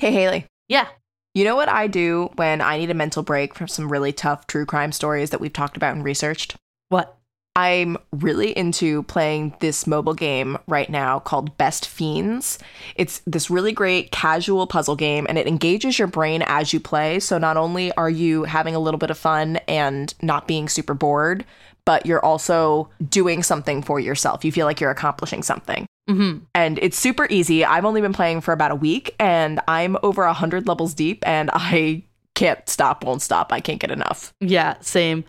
Hey, Haley. Yeah. You know what I do when I need a mental break from some really tough true crime stories that we've talked about and researched? What? I'm really into playing this mobile game right now called Best Fiends. It's this really great casual puzzle game and it engages your brain as you play. So not only are you having a little bit of fun and not being super bored, but you're also doing something for yourself. You feel like you're accomplishing something. Mm-hmm. And it's super easy. I've only been playing for about a week and I'm over 100 levels deep and I can't stop, won't stop. I can't get enough. Yeah, same.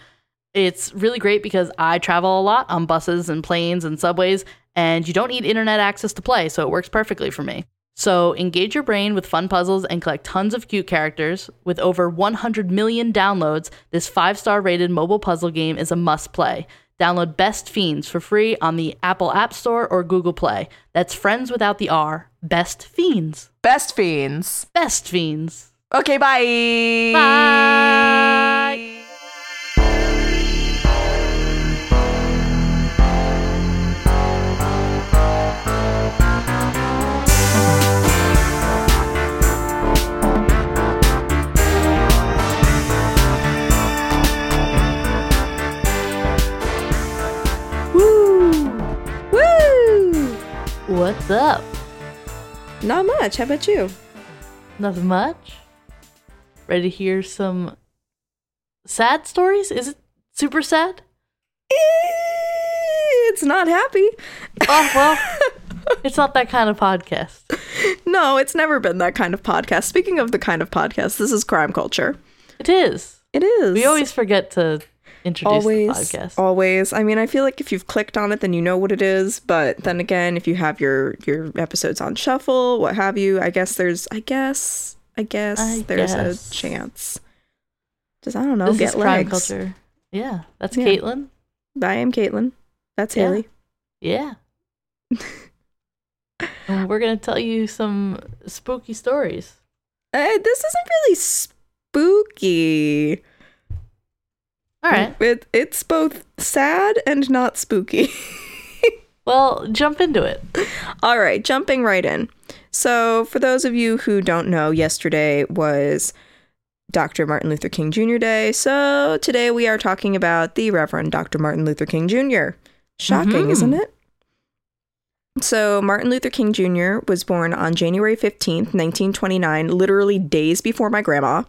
It's really great because I travel a lot on buses and planes and subways, and you don't need internet access to play, so it works perfectly for me. So engage your brain with fun puzzles and collect tons of cute characters. With over 100 million downloads, this five star rated mobile puzzle game is a must play. Download Best Fiends for free on the Apple App Store or Google Play. That's friends without the R. Best Fiends. Best Fiends. Best Fiends. Okay, bye. Bye. What's up? Not much. How about you? Nothing much. Ready to hear some sad stories? Is it super sad? It's not happy. Oh, well, it's not that kind of podcast. No, it's never been that kind of podcast. Speaking of the kind of podcast, this is crime culture. It is. It is. We always forget to introduce always, the podcast. always. I mean, I feel like if you've clicked on it, then you know what it is. But then again, if you have your your episodes on shuffle, what have you, I guess there's, I guess, I guess I there's guess. a chance. Just I don't know. this get legs. culture. Yeah, that's Yeah. Caitlin. I am Caitlin. That's Yeah. Haley. Yeah. we're gonna tell you some spooky stories. Uh, this isn't really spooky. All right. It, it's both sad and not spooky. Well, jump into it. All right, jumping right in. So, for those of you who don't know, yesterday was Dr. Martin Luther King Jr. Day. So, today we are talking about the Reverend Dr. Martin Luther King Jr. Shocking, Mhm. isn't it? So, Martin Luther King Jr. was born on January 15th, 1929, literally days before my grandma,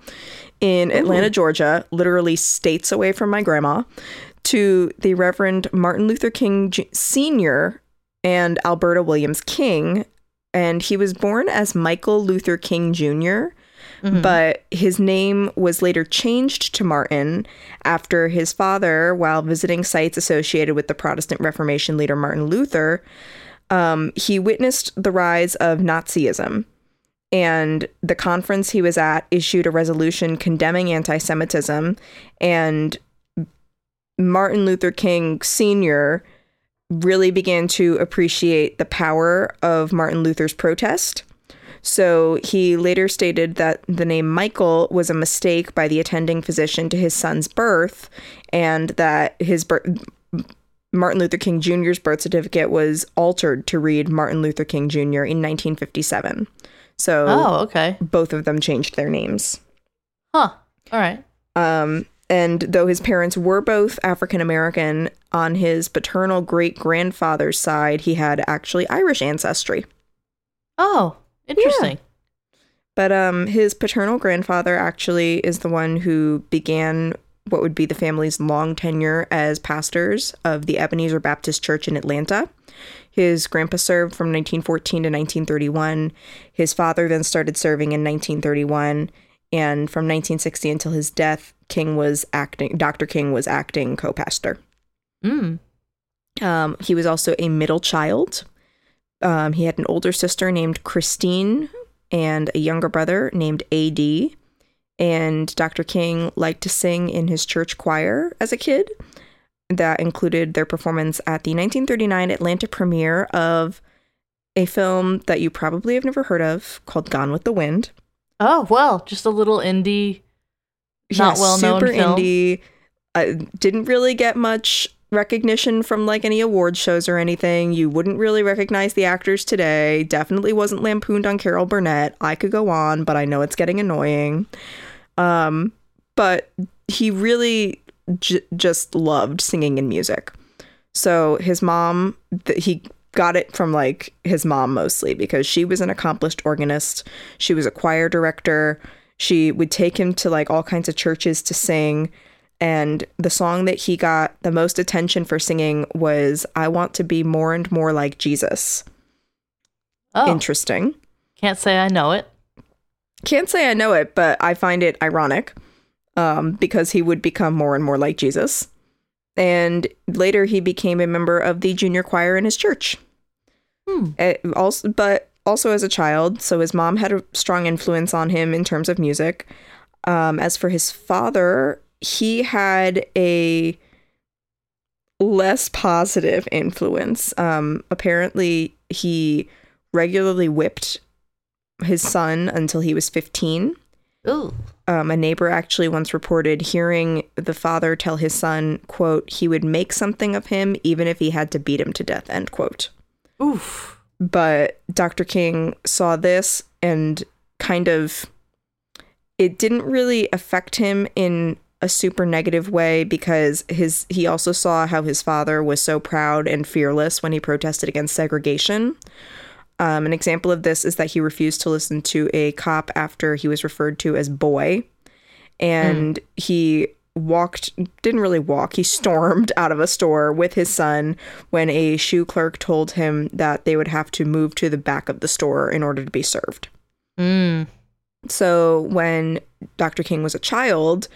in Atlanta, Georgia, literally states away from my grandma, to the Reverend Martin Luther King J- Sr. and Alberta Williams King. And he was born as Michael Luther King Jr., mm-hmm. but his name was later changed to Martin after his father, while visiting sites associated with the Protestant Reformation leader Martin Luther, um, he witnessed the rise of Nazism. And the conference he was at issued a resolution condemning anti Semitism. And Martin Luther King Sr. really began to appreciate the power of Martin Luther's protest. So he later stated that the name Michael was a mistake by the attending physician to his son's birth, and that his birth. Martin Luther King Jr.'s birth certificate was altered to read Martin Luther King Jr. in 1957. So Oh, okay. both of them changed their names. Huh. All right. Um, and though his parents were both African American, on his paternal great grandfather's side, he had actually Irish ancestry. Oh, interesting. But um, his paternal grandfather actually is the one who began what would be the family's long tenure as pastors of the Ebenezer Baptist Church in Atlanta. His grandpa served from 1914 to 1931. His father then started serving in 1931, and from 1960 until his death, King was acting. Dr. King was acting co-pastor. Mm. Um, he was also a middle child. Um, he had an older sister named Christine and a younger brother named AD. And Dr. King liked to sing in his church choir as a kid. That included their performance at the 1939 Atlanta premiere of a film that you probably have never heard of called Gone with the Wind. Oh, well, just a little indie, not Yeah, well known super film. indie. Uh, didn't really get much recognition from like any award shows or anything. You wouldn't really recognize the actors today. Definitely wasn't lampooned on Carol Burnett. I could go on, but I know it's getting annoying. Um, but he really j- just loved singing and music. So his mom, th- he got it from like his mom mostly because she was an accomplished organist. She was a choir director. She would take him to like all kinds of churches to sing. And the song that he got the most attention for singing was I Want to Be More and More Like Jesus. Oh, Interesting. can't say I know it. Can't say I know it, but I find it ironic um, because he would become more and more like Jesus. And later he became a member of the junior choir in his church. Hmm. Uh, also, but also as a child, so his mom had a strong influence on him in terms of music. Um, as for his father, he had a less positive influence. Um, apparently, he regularly whipped his son until he was 15. Ooh. Um, a neighbor actually once reported hearing the father tell his son, quote, he would make something of him even if he had to beat him to death, end quote. Oof. But Dr. King saw this and kind of, it didn't really affect him in a super negative way because his he also saw how his father was so proud and fearless when he protested against segregation. Um, an example of this is that he refused to listen to a cop after he was referred to as boy. And he walked, didn't really walk, he stormed out of a store with his son when a shoe clerk told him that they would have to move to the back of the store in order to be served. Mm. So when Dr. King was a child,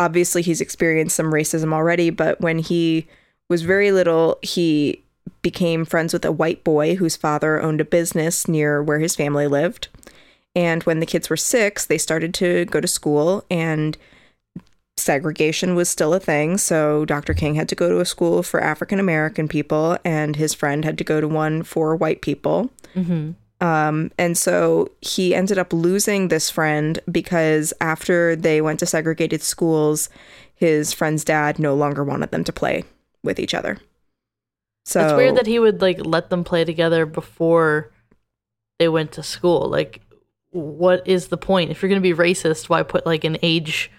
obviously he's experienced some racism already, but when he was very little, he became friends with a white boy whose father owned a business near where his family lived. And when the kids were six, they started to go to school and segregation was still a thing. So Dr. King had to go to a school for African American people, and his friend had to go to one for white people. hmm Um, and so he ended up losing this friend because after they went to segregated schools, his friend's dad no longer wanted them to play with each other. So it's weird that he would like let them play together before they went to school. Like, what is the point? If you're going to be racist, why put like an age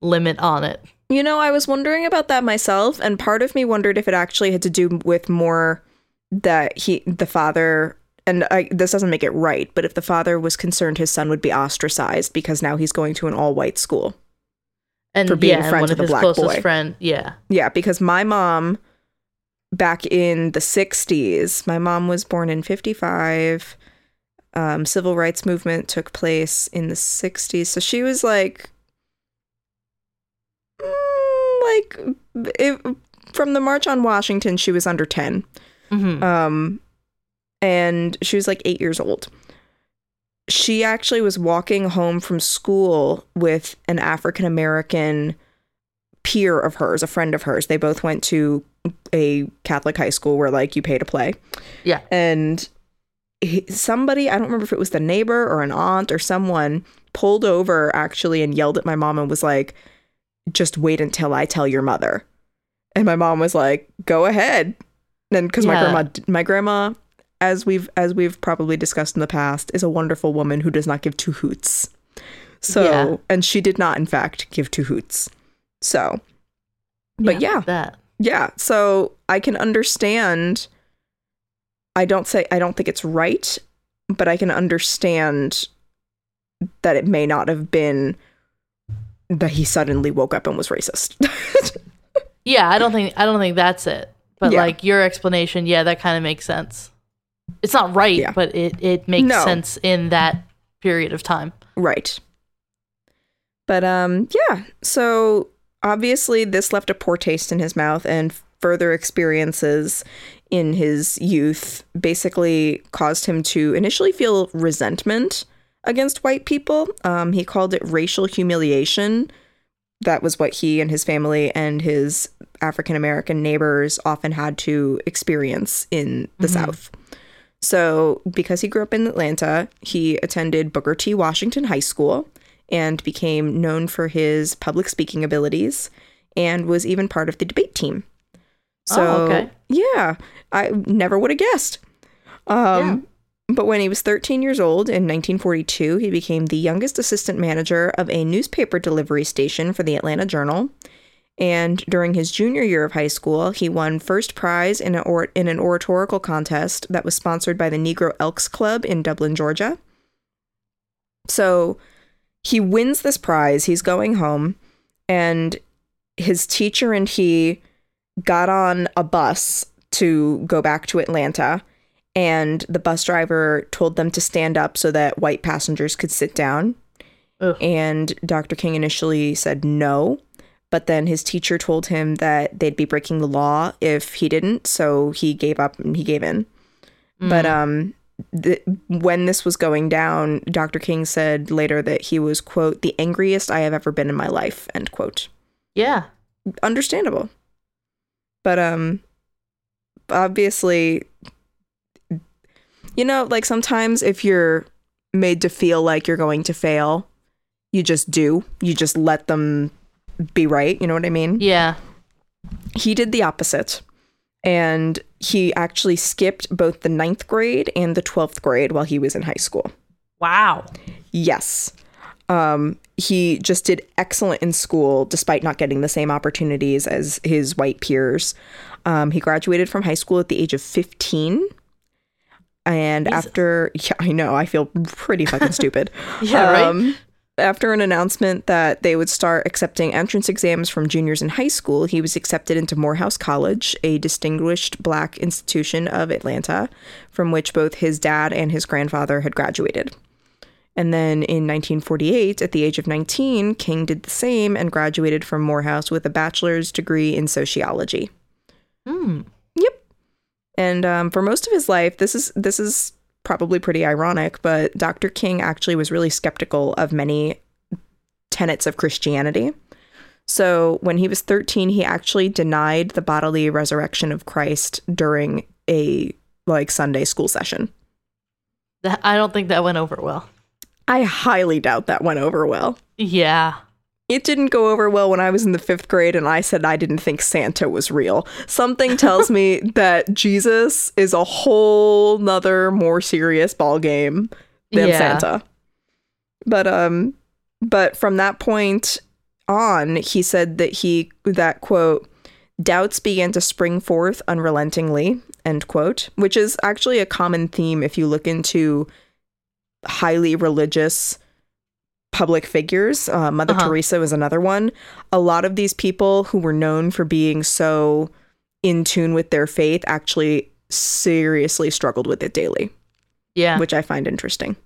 limit on it? You know, I was wondering about that myself, and part of me wondered if it actually had to do with more that he, the father, and I, this doesn't make it right, but if the father was concerned his son would be ostracized because now he's going to an all white school. And For being yeah, friends with a black closest boy. friend. Yeah. Yeah, because my mom, back in the 60s, my mom was born in 55. Um, civil rights movement took place in the 60s. So she was like, mm, like, if, from the March on Washington, she was under 10. hmm Um, and she was like eight years old. She actually was walking home from school with an African American peer of hers, a friend of hers. They both went to a Catholic high school where like you pay to play. Yeah. And he, somebody, I don't remember if it was the neighbor or an aunt or someone, pulled over actually and yelled at my mom and was like, just wait until I tell your mother. And my mom was like, go ahead. And because my grandma, my grandma, as we've as we've probably discussed in the past, is a wonderful woman who does not give two hoots. So, Yeah. and she did not, in fact, give two hoots. So, but yeah, That. yeah. So I can understand. I don't say I don't think it's right, but I can understand that it may not have been that he suddenly woke up and was racist. Yeah, I don't think I don't think that's it. But Yeah. like your explanation, yeah, that kind of makes sense. It's not right, Yeah. but it it makes No. sense in that period of time. Right. But um yeah, so obviously this left a poor taste in his mouth and further experiences in his youth basically caused him to initially feel resentment against white people. Um he called it racial humiliation. That was what he and his family and his African American neighbors often had to experience in the Mhm. South. So, because he grew up in Atlanta, he attended Booker T. Washington High School and became known for his public speaking abilities and was even part of the debate team. So Oh, okay. yeah, I never would have guessed. Um, But when he was 13 years old in 1942, he became the youngest assistant manager of a newspaper delivery station for the Atlanta Journal. And during his junior year of high school, he won first prize in, a or- in an oratorical contest that was sponsored by the Negro Elks Club in Dublin, Georgia. So he wins this prize. He's going home, and his teacher and he got on a bus to go back to Atlanta. And the bus driver told them to stand up so that white passengers could sit down. Ugh. And Dr. King initially said no, but then his teacher told him that they'd be breaking the law if he didn't, so he gave up and he gave in. But um th- when this was going down, Dr. King said later that he was quote the angriest I have ever been in my life, end quote. Yeah. Understandable. But um obviously you know, like sometimes if you're made to feel like you're going to fail, you just do. You just let them be right, you know what I mean? Yeah. he did the opposite and he actually skipped both the ninth grade and the 12th grade while he was in high school Wow. yes um, he just did excellent in school despite not getting the same opportunities as his white peers um, he graduated from high school at the age of 15 and Jesus. after yeah i know i feel pretty fucking stupid Yeah, right? After an announcement that they would start accepting entrance exams from juniors in high school, he was accepted into Morehouse College, a distinguished black institution of Atlanta, from which both his dad and his grandfather had graduated. And then in 1948, at the age of 19, King did the same and graduated from Morehouse with a bachelor's degree in sociology. Hmm. Yep. And um, for most of his life, this is this is probably pretty ironic, but Dr. King actually was really skeptical of many tenets of Christianity. So when he was 13, he actually denied the bodily resurrection of Christ during a like Sunday school session. I don't think that went over well. I highly doubt that went over well. Yeah. It didn't go over well when I was in the fifth grade and I said I didn't think Santa was real. Something tells me that Jesus is a whole nother more serious ball game than Yeah. Santa. But um but from that point on, he said that he that quote doubts began to spring forth unrelentingly, end quote, which is actually a common theme if you look into highly religious public figures. Uh, Mother Uh-huh. Teresa was another one. A lot of these people who were known for being so in tune with their faith actually seriously struggled with it daily, Yeah. which I find interesting.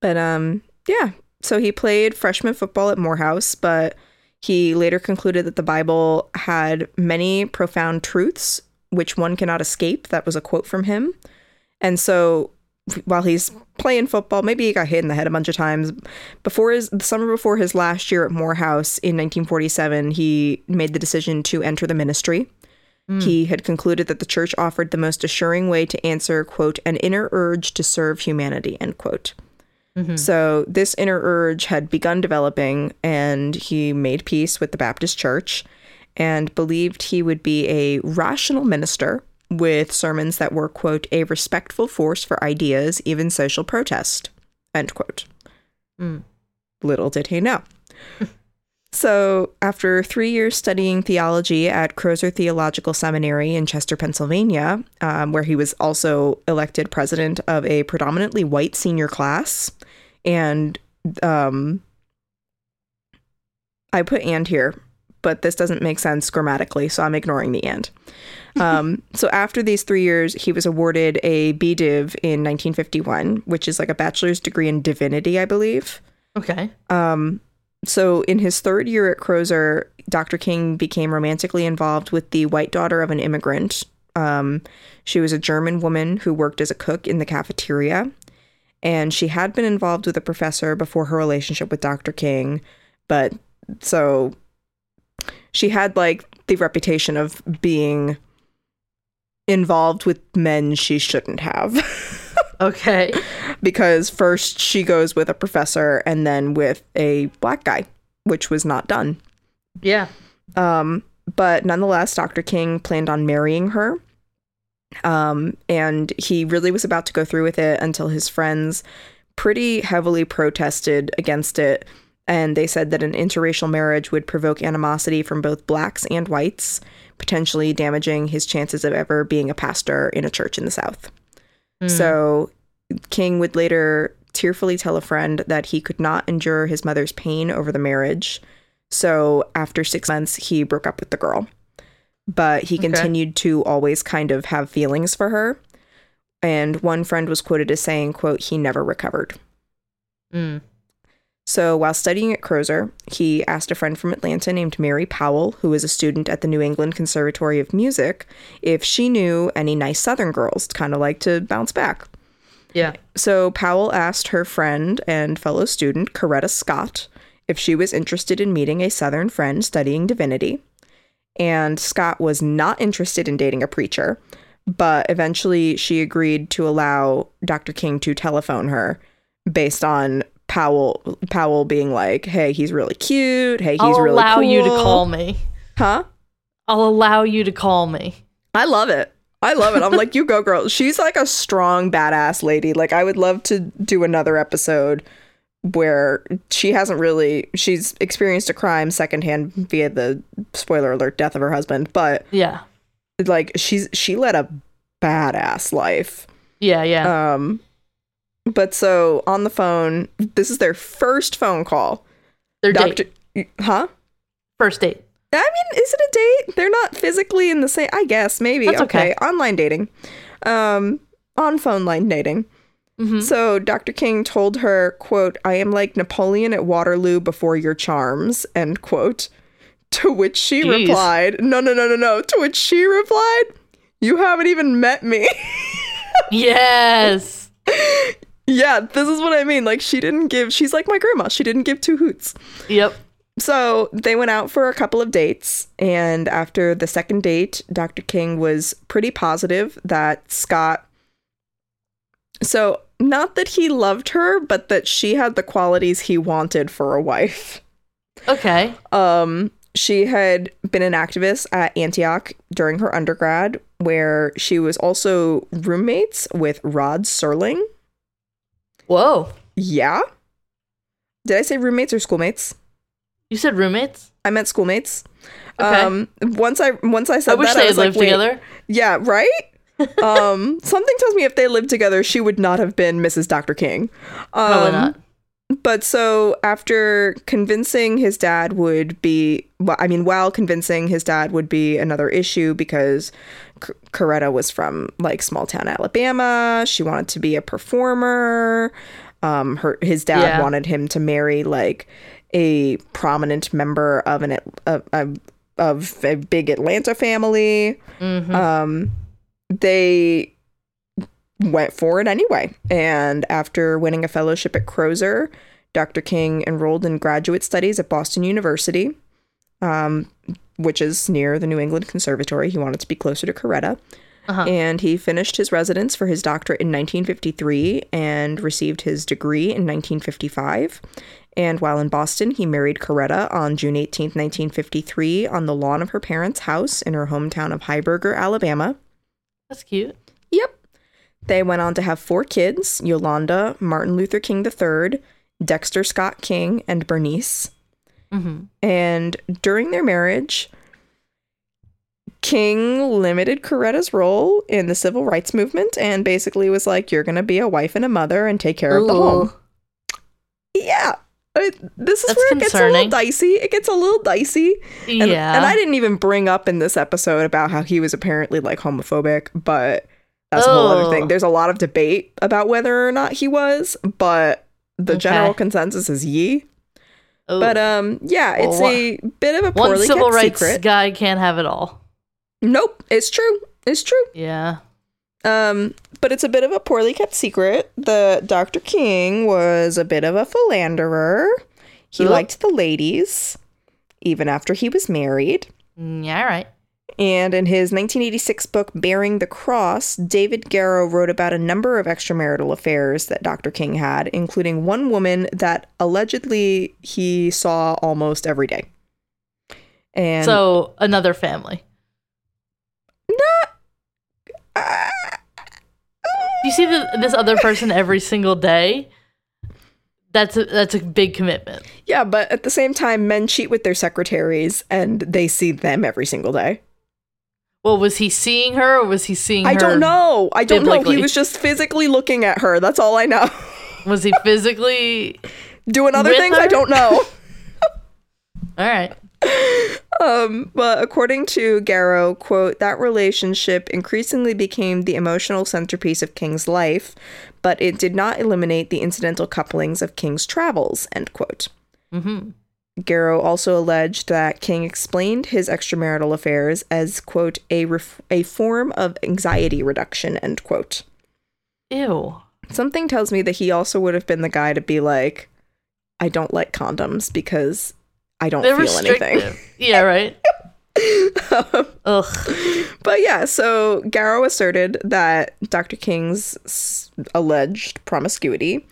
But um, yeah. So he played freshman football at Morehouse, but he later concluded that the Bible had many profound truths which one cannot escape. That was a quote from him. And so while he's playing football, maybe he got hit in the head a bunch of times. Before his the summer before his last year at Morehouse in 1947, he made the decision to enter the ministry. Mm. He had concluded that the church offered the most assuring way to answer, quote, an inner urge to serve humanity, end quote. Mm-hmm. So this inner urge had begun developing, and he made peace with the Baptist Church and believed he would be a rational minister with sermons that were, quote, a respectful force for ideas, even social protest, end quote. Mm. Little did he know. so, after three years studying theology at Crozer Theological Seminary in Chester, Pennsylvania, um, where he was also elected president of a predominantly white senior class, and um, I put and here, but this doesn't make sense grammatically, so I'm ignoring the and. Um, so after these three years, he was awarded a BDiv in 1951, which is like a bachelor's degree in divinity, I believe. Okay. Um, so in his third year at Crozer, Dr. King became romantically involved with the white daughter of an immigrant. Um, she was a German woman who worked as a cook in the cafeteria, and she had been involved with a professor before her relationship with Dr. King, but so she had like the reputation of being involved with men she shouldn't have. Okay. because first she goes with a professor and then with a black guy, which was not done. Yeah. Um, but nonetheless, Dr. King planned on marrying her. Um, and he really was about to go through with it until his friends pretty heavily protested against it. And they said that an interracial marriage would provoke animosity from both blacks and whites, potentially damaging his chances of ever being a pastor in a church in the South. So King would later tearfully tell a friend that he could not endure his mother's pain over the marriage. So after six months, he broke up with the girl. But he Okay. continued to always kind of have feelings for her. And one friend was quoted as saying, quote, he never recovered. Mm. So while studying at Crozer, he asked a friend from Atlanta named Mary Powell, who was a student at the New England Conservatory of Music, if she knew any nice Southern girls to kind of like to bounce back. Yeah. So Powell asked her friend and fellow student, Coretta Scott, if she was interested in meeting a Southern friend studying divinity. And Scott was not interested in dating a preacher, but eventually she agreed to allow Dr. King to telephone her based on Powell Powell being like, "Hey, he's really cute. Hey, he's. I'll really allow you to call me. Huh? I'll allow you to call me. I love it. I love it. I'm like, you go, girl. She's like a strong, badass lady. Like, I would love to do another episode where she hasn't really, she's experienced a crime secondhand via the spoiler alert death of her husband, but Yeah. like, she's, she led a badass life. Yeah, yeah. Um, but so on the phone, this is their first phone call. Their Doctor, date. huh? First date. I mean, is it a date? They're not physically in the same. I guess maybe. That's okay. Online dating, um, on phone line dating. Mhm. So Dr. King told her, "quote I am like Napoleon at Waterloo before your charms." End quote. To which she Jeez. replied, "No, no, no, no, no." To which she replied, "You haven't even met me." Yes. yeah, this is what I mean. Like she didn't give. She's like my grandma. She didn't give two hoots. Yep. So they went out for a couple of dates, and after the second date, Dr. King was pretty positive that Scott. So, not that he loved her, but that she had the qualities he wanted for a wife. Okay. Um, she had been an activist at Antioch during her undergrad, where she was also roommates with Rod Serling. Whoa. Yeah. Did I say roommates or schoolmates? You said roommates? I meant schoolmates. Okay. Um, once I once I said I wish that, they I had was like, lived wait, together. yeah, right. um, something tells me if they lived together, she would not have been Mrs. Dr. King. Um, Probably not. But so after convincing his dad would be, well, I mean, while convincing his dad would be another issue because C- Coretta was from like small town Alabama. She wanted to be a performer. Um, her his dad Yeah. wanted him to marry like a prominent member of an of, of, of a big Atlanta family. Mhm. Um, they went for it anyway. And after winning a fellowship at Crozer, Dr. King enrolled in graduate studies at Boston University, um, which is near the New England Conservatory. He wanted to be closer to Coretta. Uh-huh. And he finished his residence for his doctorate in 1953 and received his degree in 1955. And while in Boston, he married Coretta on June 18, 1953, on the lawn of her parents' house in her hometown of Heiberger, Alabama. That's cute. Yep. They went on to have four kids Yolanda, Martin Luther King III, Dexter Scott King, and Bernice. hmm And during their marriage, King limited Coretta's role in the civil rights movement and basically was like, You're going to be a wife and a mother and take care of the home. Yeah. Uh, This is That's where it gets a little dicey. It gets a little dicey. And, yeah. and I didn't even bring up in this episode about how he was apparently like homophobic, but that's a whole other Oh. thing. There's a lot of debate about whether or not he was, but the Okay. general consensus is ye. Oh. But um, yeah, it's Well, a bit of a one poorly civil kept rights secret. guy can't have it all. Nope, it's true. It's true. Yeah. Um, but it's a bit of a poorly kept secret. The Dr. King was a bit of a philanderer. He Oop. liked the ladies, even after he was married. Mm, Yeah, all right. And in his 1986 book, Bearing the Cross, David Garrow wrote about a number of extramarital affairs that Dr. King had, including one woman that allegedly he saw almost every day. And so another family. Ah, You see the, this other person every single day. That's a, that's a big commitment. yeah, but at the same time, men cheat with their secretaries and they see them every single day. Well, was he seeing her or was he seeing I don't know. I don't know. He was just physically looking at her. That's all I know. Was he physically? Doing other things, I don't know. All right. Um, but according to Garrow, quote, that relationship increasingly became the emotional centerpiece of King's life, but it did not eliminate the incidental couplings of King's travels, end quote. Mm-hmm. Garrow also alleged that King explained his extramarital affairs as, quote, a, ref- a form of anxiety reduction, end quote. Ew. Something tells me that he also would have been the guy to be like, I don't like condoms because I don't They're feel anything. Yeah. Right. Um, Ugh. But yeah, so Garrow asserted that Dr. King's s- alleged promiscuity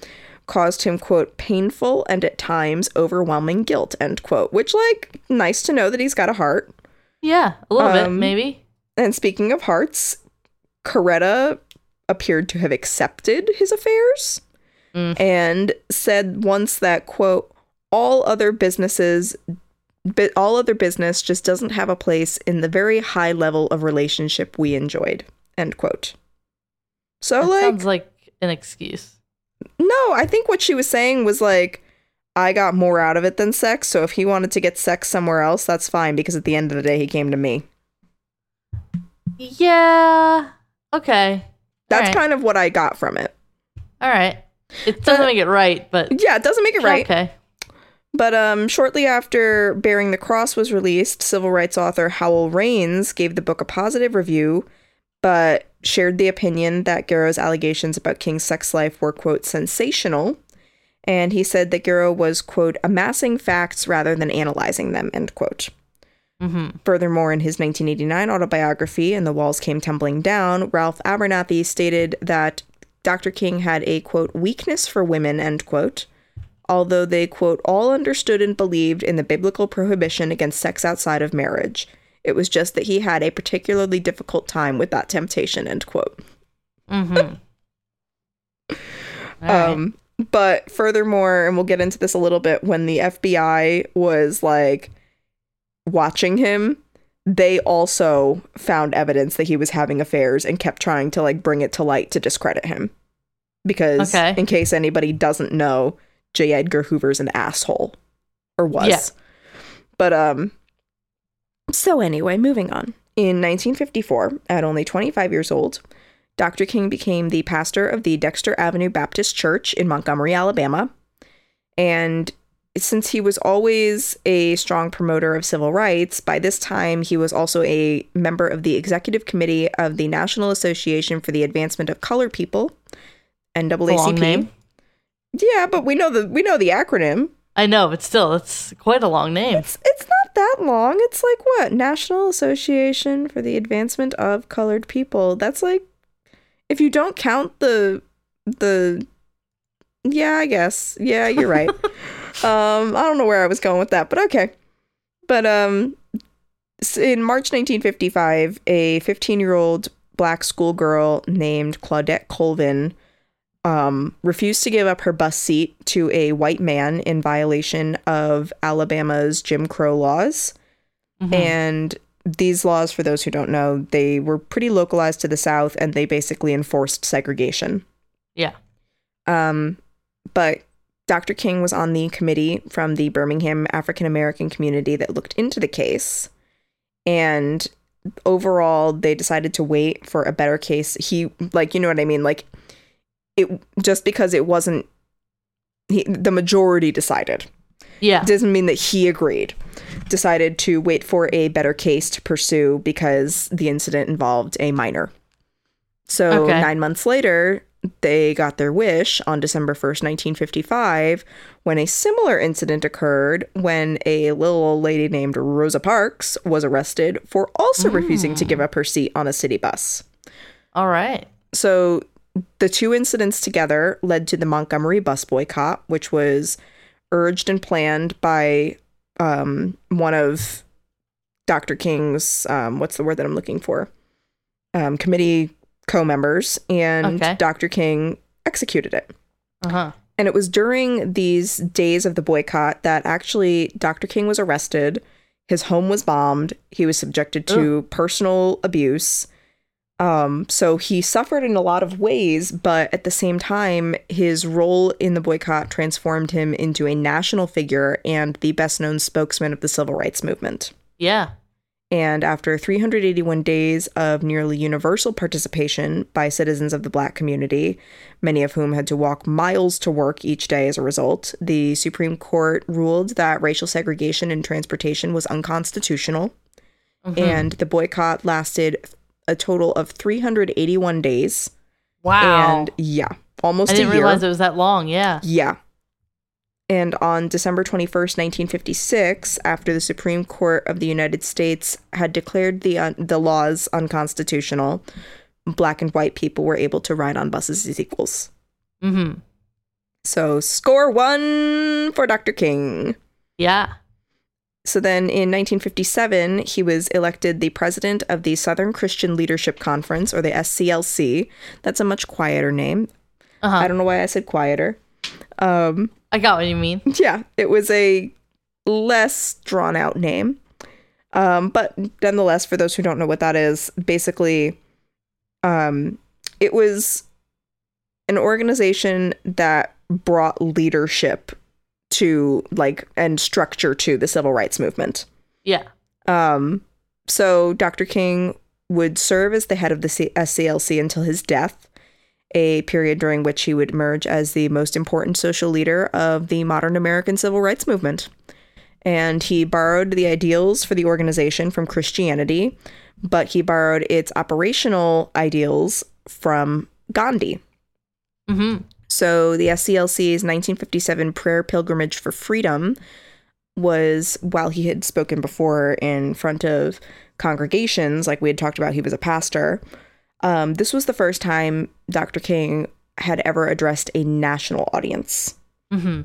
caused him, quote, painful and at times overwhelming guilt, end quote. Which, like, nice to know that he's got a heart. Yeah. A little bit, Um, maybe. And speaking of hearts, Coretta appeared to have accepted his affairs Mm. and said once that, quote, all other businesses. But all other business just doesn't have a place in the very high level of relationship we enjoyed. End quote. So, That like, sounds like an excuse. No, I think what she was saying was like, I got more out of it than sex. So if he wanted to get sex somewhere else, that's fine because at the end of the day, he came to me. Yeah. Okay. That's right. kind of what I got from it. All right. It doesn't Uh, make it right, but Yeah, it doesn't make it right. Okay. But um, shortly after Bearing the Cross was released, civil rights author Howell Raines gave the book a positive review, but shared the opinion that Garrow's allegations about King's sex life were, quote, sensational. And he said that Garrow was, quote, amassing facts rather than analyzing them, end quote. Mm-hmm. Furthermore, in his 1989 autobiography, And the Walls Came Tumbling Down, Ralph Abernathy stated that Dr. King had a, quote, weakness for women, end quote, although they, quote, all understood and believed in the biblical prohibition against sex outside of marriage. It was just that he had a particularly difficult time with that temptation, end quote. Mm-hmm. All right. Um, but furthermore, and we'll get into this a little bit, when the FBI was like watching him, they also found evidence that he was having affairs and kept trying to like bring it to light to discredit him. Because Okay. in case anybody doesn't know, J. Edgar Hoover's an asshole. Or was. Yeah. But um so anyway, moving on. In 1954, at only 25 years old, Dr. King became the pastor of the Dexter Avenue Baptist Church in Montgomery, Alabama. And since he was always a strong promoter of civil rights, by this time he was also a member of the executive committee of the National Association for the Advancement of Colored People, NAACP. long name. Yeah, but we know the we know the acronym. I know, but still, it's quite a long name. It's it's not that long. It's like what? National Association for the Advancement of Colored People. That's like if you don't count the the Yeah, I guess. Yeah, you're right. um I don't know where I was going with that, but okay. But um in March 1955, a 15-year-old black schoolgirl named Claudette Colvin um, refused to give up her bus seat to a white man in violation of Alabama's Jim Crow laws. Mhm. And these laws, for those who don't know, they were pretty localized to the South and they basically enforced segregation. Yeah. Um, but Dr. King was on the committee from the Birmingham African American community that looked into the case. And overall, they decided to wait for a better case. He, like, you know what I mean? Like, it just because it wasn't, he, the majority decided Yeah. doesn't mean that he agreed. Decided to wait for a better case to pursue because the incident involved a minor. So Okay. nine months later, they got their wish on December 1st, 1955, when a similar incident occurred when a little old lady named Rosa Parks was arrested for also refusing to give hmm. up her seat on a city bus. All right. So the two incidents together led to the Montgomery bus boycott, which was urged and planned by um, one of Dr. King's um, what's the word that I'm looking for? Um, committee co-members, and Okay. Dr. King executed it. Uh huh. And it was during these days of the boycott that actually Dr. King was arrested. His home was bombed. He was subjected to personal abuse. Um, so he suffered in a lot of ways, but at the same time, his role in the boycott transformed him into a national figure and the best known spokesman of the civil rights movement. Yeah. And after 381 days of nearly universal participation by citizens of the black community, many of whom had to walk miles to work each day as a result, the Supreme Court ruled that racial segregation in transportation was unconstitutional. Mhm. And the boycott lasted a total of 381 days. wow. And yeah, almost I didn't realize it was that long. Yeah. Yeah. And on December 21st, 1956, after the Supreme Court of the United States had declared the un- the laws unconstitutional, black and white people were able to ride on buses as equals. Mm-hmm. So, score 1 for Dr. King. Yeah. So then in 1957, he was elected the president of the Southern Christian Leadership Conference or the SCLC. That's a much quieter name. Uh huh. I don't know why I said quieter. Um I got what you mean. yeah, it was a less drawn out name. Um, but nonetheless, for those who don't know what that is, basically, um, it was an organization that brought leadership to like and structure to the civil rights movement. Yeah. Um, so Dr. King would serve as the head of the C- SCLC until his death, a period during which he would emerge as the most important social leader of the modern American civil rights movement. And he borrowed the ideals for the organization from Christianity, but he borrowed its operational ideals from Gandhi. Mm-hmm. So the SCLC's 1957 prayer pilgrimage for freedom was while he had spoken before in front of congregations, like we had talked about, he was a pastor. Um, this was the first time Dr. King had ever addressed a national audience, Mm-hmm.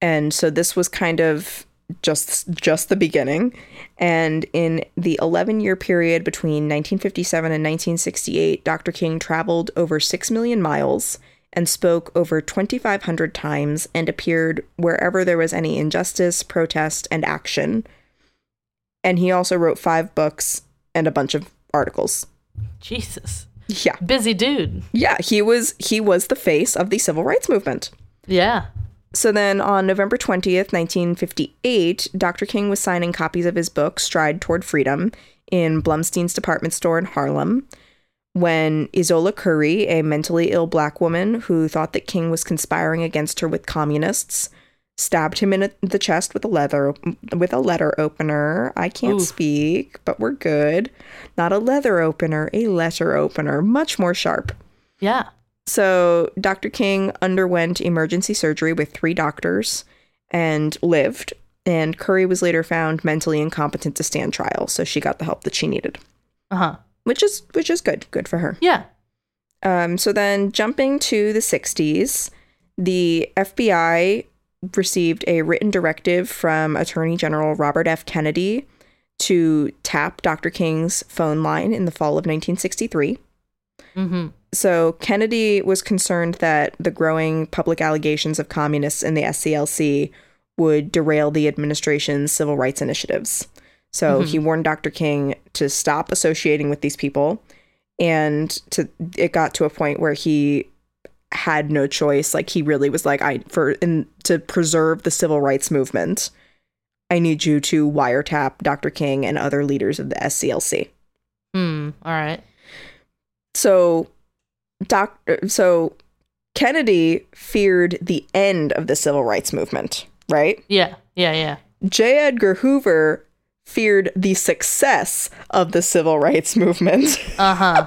and so this was kind of just just the beginning. And in the 11 year period between 1957 and 1968, Dr. King traveled over 6 million miles and spoke over 2,500 times and appeared wherever there was any injustice, protest, and action. And he also wrote five books and a bunch of articles. Jesus. Yeah. Busy dude. Yeah, he was he was the face of the civil rights movement. Yeah. So then on November 20th, 1958, Dr. King was signing copies of his book, Stride Toward Freedom, in Blumstein's department store in Harlem when Izola Curry, a mentally ill black woman who thought that King was conspiring against her with communists, stabbed him in the chest with a leather with a letter opener. I can't Oof. speak, but we're good. Not a leather opener, a letter opener, much more sharp. Yeah. So, Dr. King underwent emergency surgery with three doctors and lived. And Curry was later found mentally incompetent to stand trial, so she got the help that she needed, Uh huh. Which is which is good, good for her. Yeah. Um, so then, jumping to the '60s, the FBI received a written directive from Attorney General Robert F. Kennedy to tap Dr. King's phone line in the fall of 1963. Mm-hmm. So Kennedy was concerned that the growing public allegations of communists in the SCLC would derail the administration's civil rights initiatives. So Mhm. he warned Dr. King to stop associating with these people and to it got to a point where he had no choice like he really was like I for in to preserve the civil rights movement I need you to wiretap Dr. King and other leaders of the SCLC. Hmm. All right. So, doc, so Kennedy feared the end of the civil rights movement, right? Yeah. Yeah. Yeah. J. Edgar Hoover feared the success of the civil rights movement. Uh huh.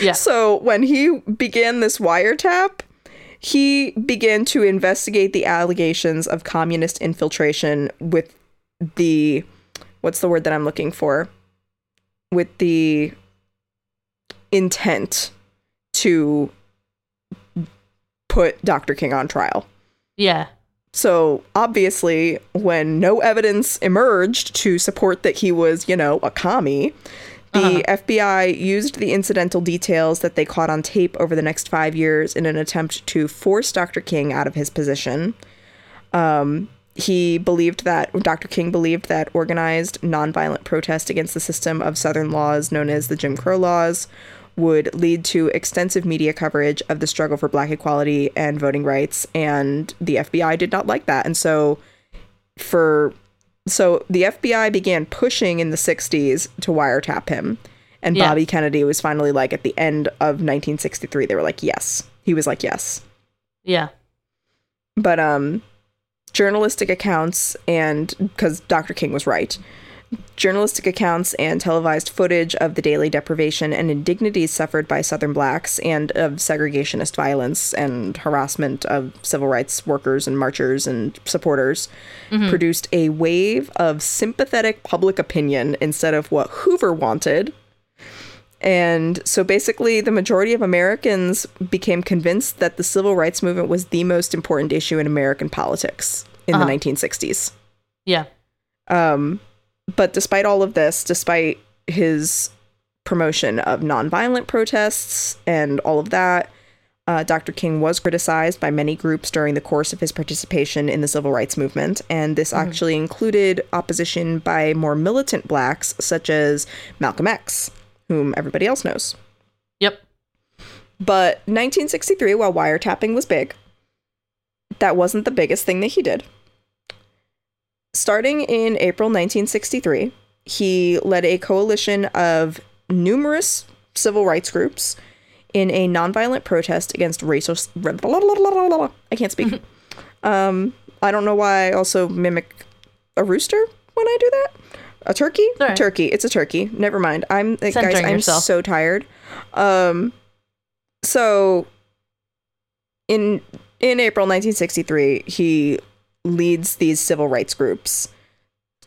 Yeah. So, when he began this wiretap, he began to investigate the allegations of communist infiltration with the what's the word that I'm looking for? With the intent to put Dr. King on trial. Yeah. So obviously, when no evidence emerged to support that he was, you know, a commie, the FBI used the incidental details that they caught on tape over the next five years in an attempt to force Dr. King out of his position. Um, he believed that Dr. King believed that organized nonviolent protest against the system of Southern laws known as the Jim Crow laws would lead to extensive media coverage of the struggle for black equality and voting rights and the FBI did not like that and so for so the FBI began pushing in the 60s to wiretap him and Yeah. Bobby Kennedy was finally like at the end of 1963 they were like yes he was like yes Yeah. but um journalistic accounts and because dr king was right journalistic accounts and televised footage of the daily deprivation and indignities suffered by southern blacks and of segregationist violence and harassment of civil rights workers and marchers and supporters produced a wave of sympathetic public opinion instead of what hoover wanted and so basically, the majority of Americans became convinced that the civil rights movement was the most important issue in American politics in Uh-huh. the 1960s. Yeah. Um, but despite all of this, despite his promotion of nonviolent protests and all of that, uh, Dr. King was criticized by many groups during the course of his participation in the civil rights movement, and this actually included opposition by more militant blacks, such as Malcolm X, whom everybody else knows. Yep. But 1963, while wiretapping was big, that wasn't the biggest thing that he did. Starting in April 1963, he led a coalition of numerous civil rights groups in a nonviolent protest against racial. I can't speak. um, I don't know why I also mimic a rooster when I do that. A turkey? right. Turkey. It's a turkey. Never mind. I'm guys. I'm yourself. so tired. Um, so in in April 1963, he leads these civil rights groups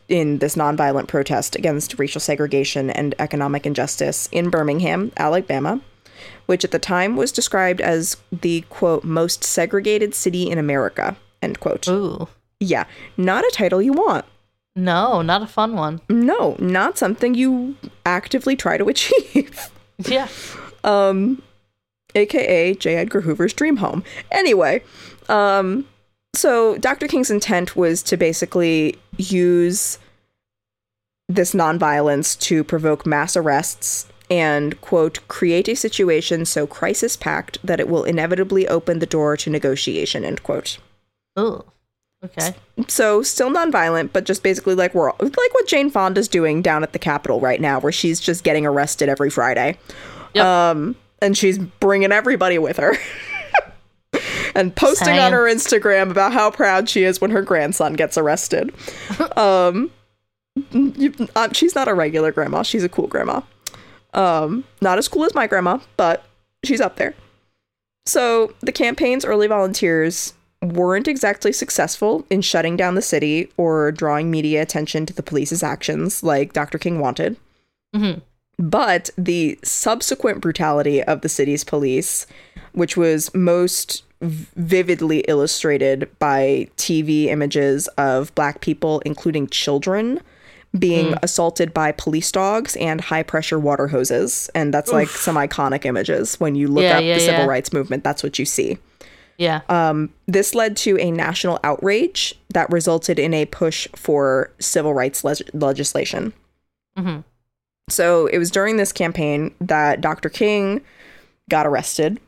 in this nonviolent protest against racial segregation and economic injustice in Birmingham, Alabama, which at the time was described as the quote most segregated city in America. End quote. Ooh. Yeah, not a title you want. No, not a fun one. No, not something you actively try to achieve. Yeah. um aka J. Edgar Hoover's dream home. Anyway, um so Dr. King's intent was to basically use this nonviolence to provoke mass arrests and quote create a situation so crisis packed that it will inevitably open the door to negotiation end quote Ooh. Okay. so still nonviolent, but just basically like we're all, like what Jane Fonda's doing down at the Capitol right now, where she's just getting arrested every Friday, Yep. um, and she's bringing everybody with her, and posting on her Instagram about how proud she is when her grandson gets arrested. um, you, um, she's not a regular grandma; she's a cool grandma. Um, not as cool as my grandma, but she's up there. So the campaign's early volunteers weren't exactly successful in shutting down the city or drawing media attention to the police's actions like Dr. King wanted. Mhm. But the subsequent brutality of the city's police, which was most vividly illustrated by TV images of black people, including children, being assaulted by police dogs and high pressure water hoses. And that's like some iconic images. When you look Yeah, up yeah, the civil yeah. rights movement, that's what you see. Yeah. Um, this led to a national outrage that resulted in a push for civil rights leg- legislation. Mhm. So it was during this campaign that Dr. King got arrested.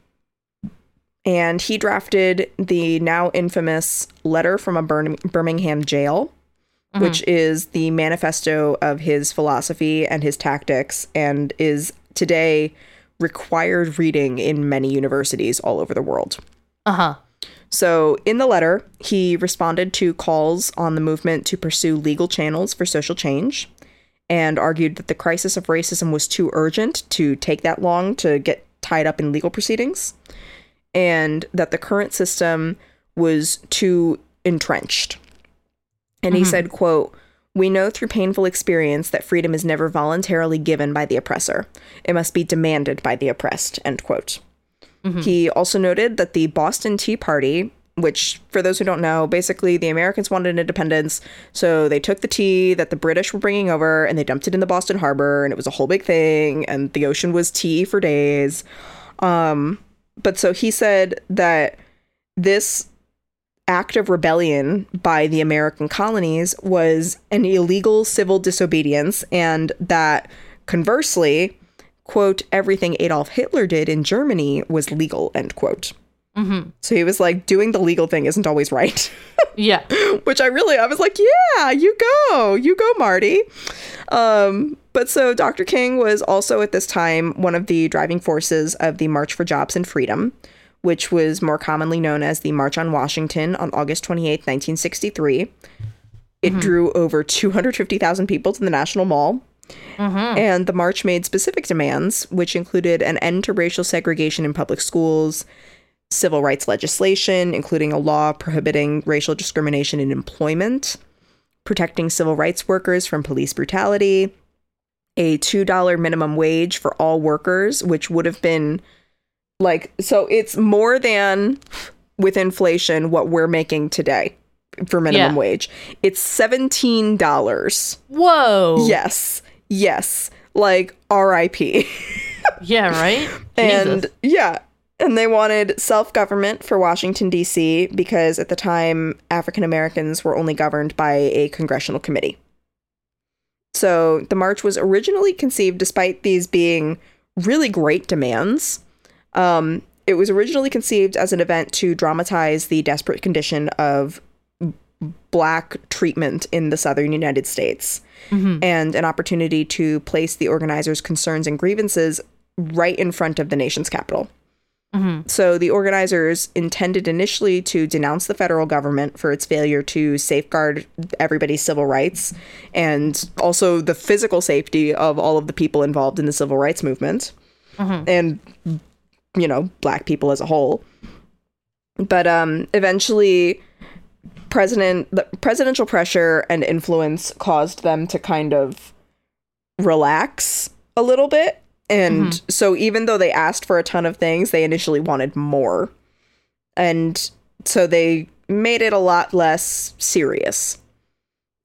And he drafted the now infamous letter from a Birm- Birmingham jail, which is the manifesto of his philosophy and his tactics, and is today required reading in many universities all over the world. Uh huh. So, in the letter, he responded to calls on the movement to pursue legal channels for social change and argued that the crisis of racism was too urgent to take that long to get tied up in legal proceedings and that the current system was too entrenched. And he said, quote, we know through painful experience that freedom is never voluntarily given by the oppressor. It must be demanded by the oppressed, end quote. He also noted that the Boston Tea Party which, for those who don't know, basically the Americans wanted independence. So they took the tea that the British were bringing over and they dumped it in the Boston Harbor, and it was a whole big thing. And the ocean was tea for days. Um, but so he said that this act of rebellion by the American colonies was an illegal civil disobedience, and that conversely, quote, everything Adolf Hitler did in Germany was legal, end quote. Mm-hmm. So he was like, doing the legal thing isn't always right. Yeah. Which I really, I was like, yeah, you go, you go, Marty. Um, but so Dr. King was also at this time one of the driving forces of the March for Jobs and Freedom, which was more commonly known as the March on Washington on August 28, 1963. It drew over 250,000 people to the National Mall. And the march made specific demands, which included an end to racial segregation in public schools, civil rights legislation, including a law prohibiting racial discrimination in employment, protecting civil rights workers from police brutality, a $2 minimum wage for all workers, which would have been like, so it's more than with inflation what we're making today for minimum Yeah. wage. It's $17. Whoa. Yes. Yes. Like RIP. Yeah, right? and Jesus. yeah. And they wanted self government for Washington, D.C., because at the time, African Americans were only governed by a congressional committee. So the march was originally conceived, despite these being really great demands. Um, it was originally conceived as an event to dramatize the desperate condition of black treatment in the southern United States and an opportunity to place the organizers' concerns and grievances right in front of the nation's capital. So the organizers intended initially to denounce the federal government for its failure to safeguard everybody's civil rights and also the physical safety of all of the people involved in the civil rights movement and you know black people as a whole. But um eventually president the presidential pressure and influence caused them to kind of relax a little bit and so even though they asked for a ton of things they initially wanted more and so they made it a lot less serious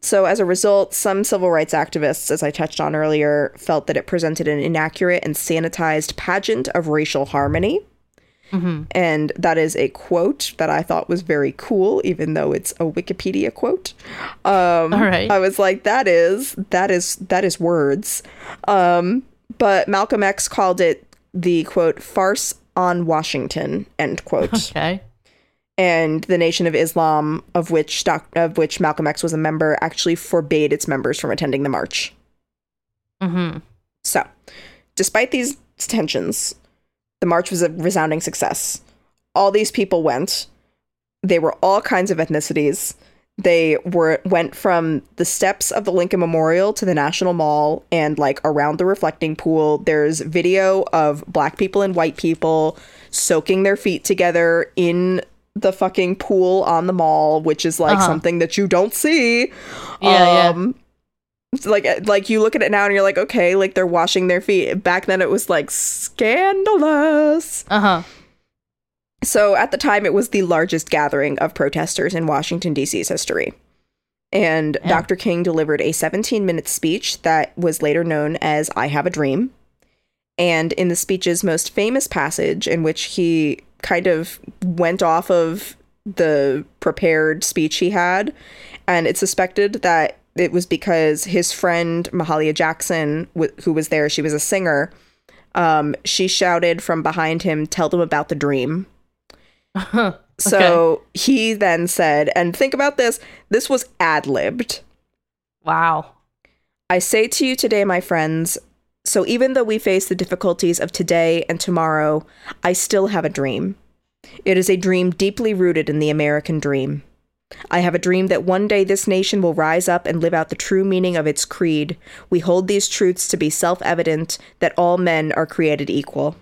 so as a result some civil rights activists as i touched on earlier felt that it presented an inaccurate and sanitized pageant of racial harmony and that is a quote that I thought was very cool, even though it's a Wikipedia quote. Um, All right. I was like, that is that is that is words. Um, but Malcolm X called it the quote farce on Washington end quote. Okay. and the Nation of Islam, of which doc- of which Malcolm X was a member, actually forbade its members from attending the march. Mm-hmm. So, despite these tensions, the march was a resounding success. All these people went. They were all kinds of ethnicities. They were went from the steps of the Lincoln Memorial to the National Mall and like around the reflecting pool. There's video of black people and white people soaking their feet together in the fucking pool on the mall, which is like Uh-huh. something that you don't see. Yeah, yeah. um, it's like like you look at it now and you're like okay like they're washing their feet back then it was like scandalous Uh-huh. So at the time it was the largest gathering of protesters in washington d.c.'s history and Yeah. dr king delivered a 17 minute speech that was later known as i have a dream and in the speech's most famous passage in which he kind of went off of the prepared speech he had and it's suspected that it was because his friend Mahalia Jackson, wh- who was there, she was a singer. Um, she shouted from behind him, "Tell them about the dream." So he then said, and think about this: this was ad libbed. Wow. I say to you today, my friends. So even though we face the difficulties of today and tomorrow, I still have a dream. It is a dream deeply rooted in the American dream. I have a dream that one day this nation will rise up and live out the true meaning of its creed. We hold these truths to be self evident that all men are created equal.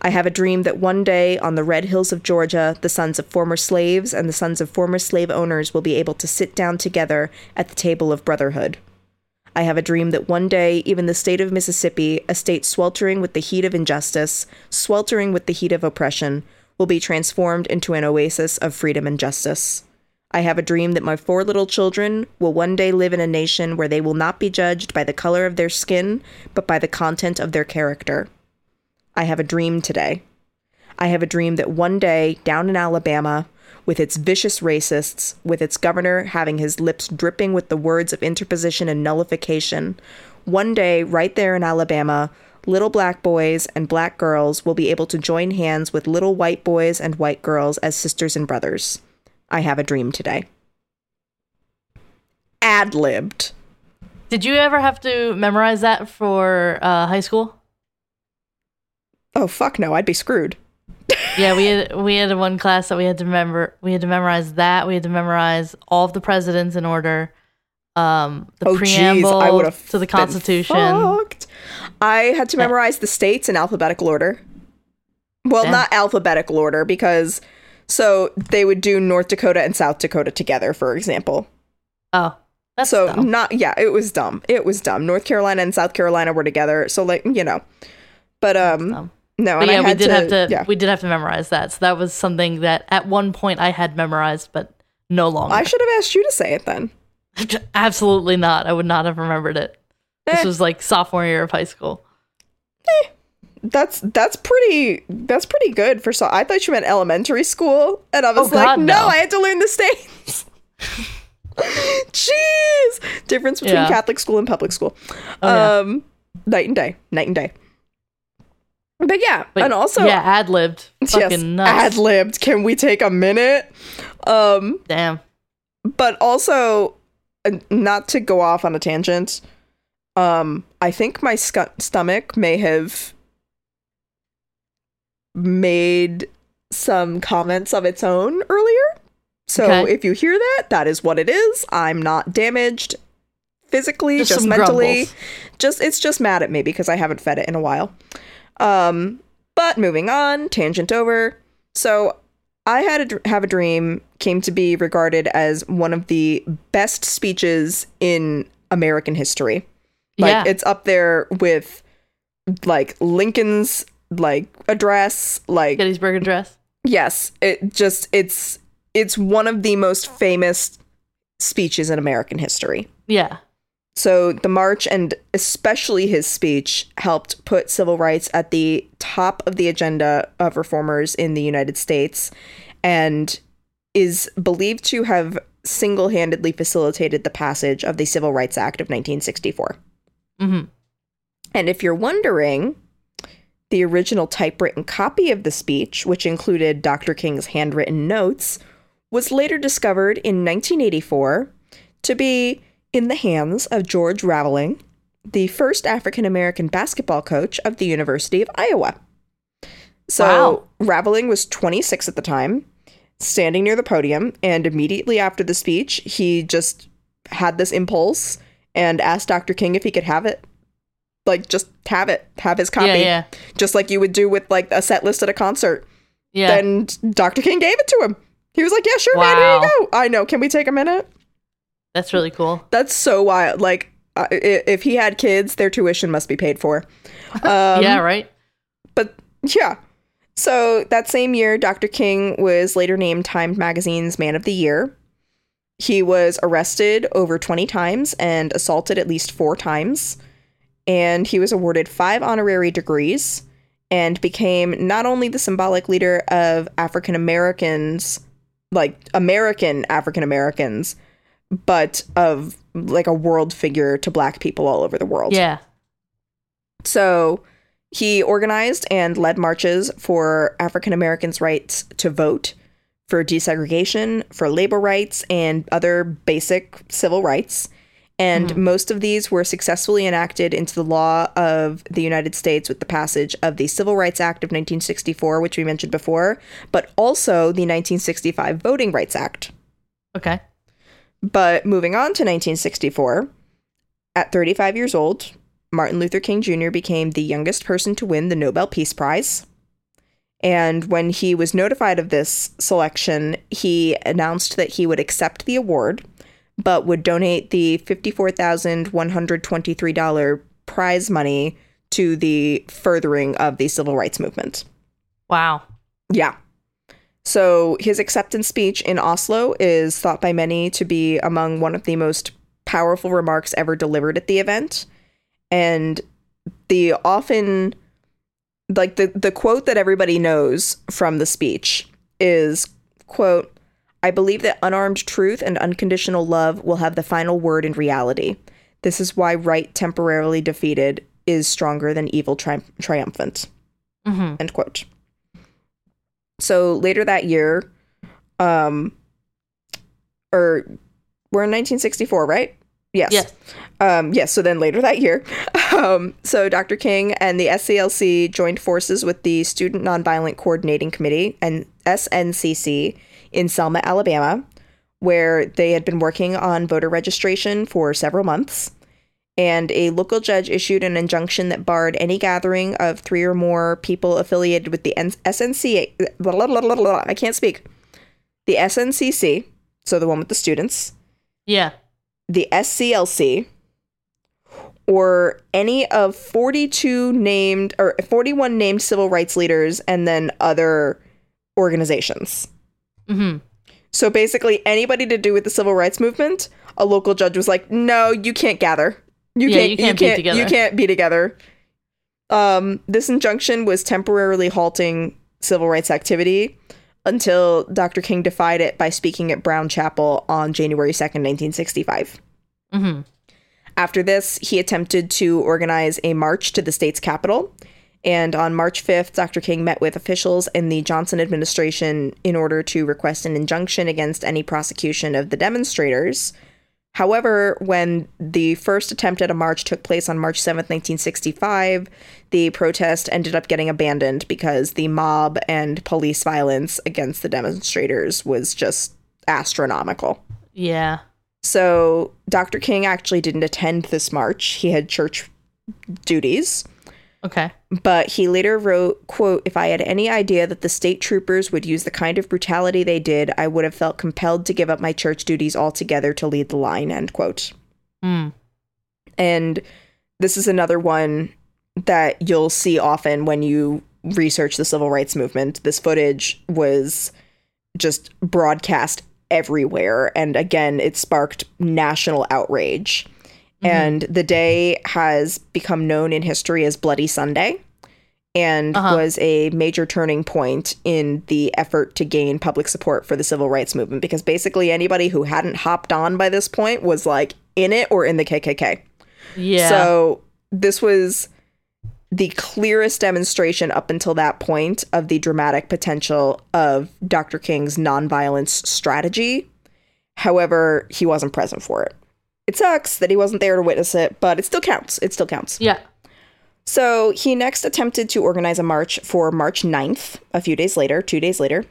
I have a dream that one day on the red hills of Georgia, the sons of former slaves and the sons of former slave owners will be able to sit down together at the table of brotherhood. I have a dream that one day, even the state of Mississippi, a state sweltering with the heat of injustice, sweltering with the heat of oppression, will be transformed into an oasis of freedom and justice. I have a dream that my four little children will one day live in a nation where they will not be judged by the color of their skin, but by the content of their character. I have a dream today. I have a dream that one day, down in Alabama, with its vicious racists, with its governor having his lips dripping with the words of interposition and nullification, one day, right there in Alabama, little black boys and black girls will be able to join hands with little white boys and white girls as sisters and brothers. I have a dream today. Ad libbed. Did you ever have to memorize that for uh, high school? Oh fuck no, I'd be screwed. yeah, we had we had one class that we had to remember. We had to memorize that. We had to memorize all of the presidents in order. Um, the Oh, jeez, preamble I would have to the Constitution. fucked. I had to Yeah. memorize the states in alphabetical order. Well, Damn. not alphabetical order because so they would do North Dakota and South Dakota together, for example. Oh, that's so dumb. not yeah, it was dumb. It was dumb. North Carolina and South Carolina were together, so like you know. But um. No, But yeah, I we did to, have to. Yeah, We did have to memorize that. So that was something that at one point I had memorized, but no longer. I should have asked you to say it then. Absolutely not. I would not have remembered it. This Eh. was like sophomore year of high school. That's that's pretty that's pretty good for so I thought you meant elementary school and I was Oh, like God, no. no. I had to learn the states. Jeez. Difference between Yeah. Catholic school and public school. Oh, um night and day, night and day. But yeah, But and also yeah, ad libbed. Fucking yes, nuts. ad libbed. Can we take a minute? Um Damn. but also uh, not to go off on a tangent um i think my sc- stomach may have made some comments of its own earlier so Okay. if you hear that that is what it is i'm not damaged physically Just just, mentally grumbles. just it's just mad at me because i haven't fed it in a while um but moving on tangent over so I had a, have a dream came to be regarded as one of the best speeches in American history. Like yeah. it's up there with like Lincoln's like address, like Gettysburg Address. yes, it just it's it's one of the most famous speeches in American history. Yeah. So the march and especially his speech helped put civil rights at the top of the agenda of reformers in the United States and is believed to have single-handedly facilitated the passage of the Civil Rights Act of 1964. hmm And if you're wondering, the original typewritten copy of the speech, which included Dr. King's handwritten notes, was later discovered in 1984 to be in the hands of George Raveling, the first African American basketball coach of the University of Iowa. So Wow. Raveling was 26 at the time, standing near the podium, and immediately after the speech, he just had this impulse and asked Dr. King if he could have it. Like, just have it, have his copy, Yeah, yeah. just like you would do with like a set list at a concert. Yeah. Then Dr. King gave it to him. He was like, "Yeah, sure, man. Here you go." I know. Can we take a minute? That's really cool. That's so wild. Like, uh, if he had kids, their tuition must be paid for. Um, yeah, right? but yeah. So that same year, Dr. King was later named Time Magazine's Man of the Year. He was arrested over 20 times and assaulted at least four times. And he was awarded five honorary degrees and became not only the symbolic leader of African Americans, like American African Americans, but of like a world figure to black people all over the world. Yeah. So he organized and led marches for African Americans' rights to vote, for desegregation, for labor rights, and other basic civil rights. And mm-hmm. most of these were successfully enacted into the law of the United States with the passage of the Civil Rights Act of 1964, which we mentioned before, but also the 1965 Voting Rights Act. Okay. But moving on to 1964, at 35 years old, Martin Luther King Jr. became the youngest person to win the Nobel Peace Prize. And when he was notified of this selection, he announced that he would accept the award, but would donate the $54,123 prize money to the furthering of the civil rights movement. Wow. Yeah. So his acceptance speech in Oslo is thought by many to be among one of the most powerful remarks ever delivered at the event. And the often like the the quote that everybody knows from the speech is quote I believe that unarmed truth and unconditional love will have the final word in reality. This is why right temporarily defeated is stronger than evil tri- triumphant. Mm-hmm. End quote. So later that year, um, or we're in 1964, right? Yes. Yes. Um, yes. So then later that year, um, so Dr. King and the SCLC joined forces with the Student Nonviolent Coordinating Committee and SNCC in Selma, Alabama, where they had been working on voter registration for several months. And a local judge issued an injunction that barred any gathering of three or more people affiliated with the SNC. Blah, blah, blah, blah, blah, I can't speak. The SNCC, so the one with the students, Yeah. the SCLC, or any of 42 named or 41 named civil rights leaders and then other organizations. Mm-hmm. So basically, anybody to do with the civil rights movement, a local judge was like, "No, you can't gather. You Yeah, can't. you can't be together." You can't be together." Um, this injunction was temporarily halting civil rights activity until Dr. King defied it by speaking at Brown Chapel on January second, nineteen sixty-five. Mm-hmm. After this, he attempted to organize a march to the state's capital. And on March 5th, Dr. King met with officials in the Johnson administration in order to request an injunction against any prosecution of the demonstrators. However, when the first attempt at a march took place on March 7th, 1965, the protest ended up getting abandoned because the mob and police violence against the demonstrators was just astronomical. Yeah. So Dr. King actually didn't attend this march. He had church duties. Okay. But he later wrote, quote, if I had any idea that the state troopers would use the kind of brutality they did, I would have felt compelled to give up my church duties altogether to lead the line, end quote. Mm. And this is another one that you'll see often when you research the civil rights movement. This footage was just broadcast everywhere. And again, it sparked national outrage. And the day has become known in history as Bloody Sunday and Uh-huh. was a major turning point in the effort to gain public support for the civil rights movement because basically anybody who hadn't hopped on by this point was like in it or in the KKK. Yeah. So this was the clearest demonstration up until that point of the dramatic potential of Dr. King's nonviolence strategy. However, he wasn't present for it. It sucks that he wasn't there to witness it, but it still counts. It still counts. yeah. So he next attempted to organize a march for March 9th, a few days later, two days later.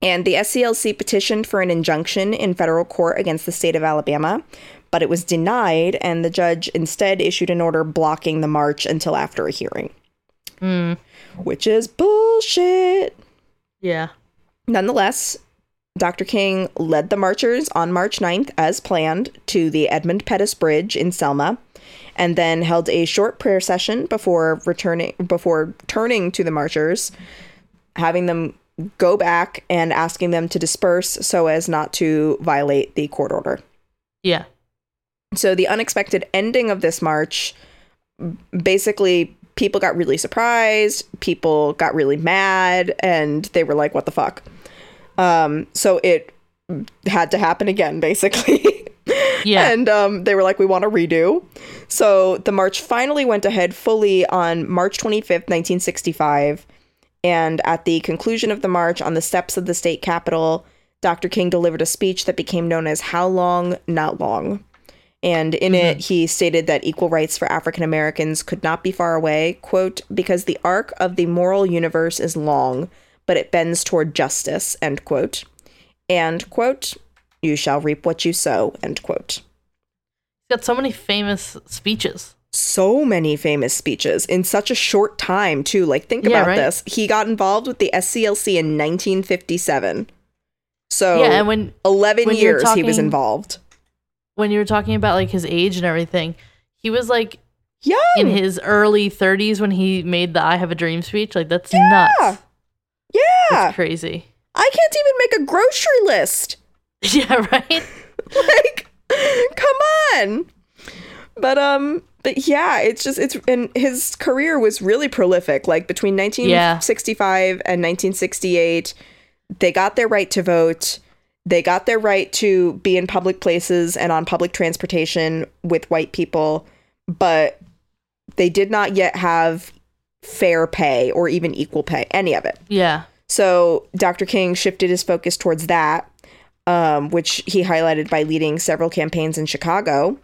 And the SCLC petitioned for an injunction in federal court against the state of Alabama, but it was denied, and the judge instead issued an order blocking the march until after a hearing, Mm. which is bullshit. Yeah. Nonetheless, Dr. King led the marchers on March 9th as planned to the Edmund Pettus Bridge in Selma and then held a short prayer session before returning before turning to the marchers, having them go back and asking them to disperse so as not to violate the court order. Yeah. So the unexpected ending of this march basically people got really surprised, people got really mad and they were like what the fuck. Um so it had to happen again basically. Yeah. and um they were like we want to redo. So the march finally went ahead fully on March 25th, 1965. And at the conclusion of the march on the steps of the state capitol, Dr. King delivered a speech that became known as How Long, Not Long. And in it, he stated that equal rights for African Americans could not be far away, quote, because the arc of the moral universe is long, but it bends toward justice, end quote. And, quote, you shall reap what you sow, end quote. He's got so many famous speeches. so many famous speeches in such a short time too like think Yeah, about right. this he got involved with the sclc in 1957 so yeah, and when 11 when years he was involved when you were talking about like his age and everything, he was like young in his early 30s when he made the "I Have a Dream" speech. Like that's nuts. Yeah That's crazy. I can't even make a grocery list. Yeah, right? like come on but um but yeah it's just it's and his career was really prolific like between 1965 and 1968 they got their right to vote they got their right to be in public places and on public transportation with white people but they did not yet have fair pay or even equal pay any of it Yeah. so Dr. King shifted his focus towards that, um, which he highlighted by leading several campaigns in Chicago.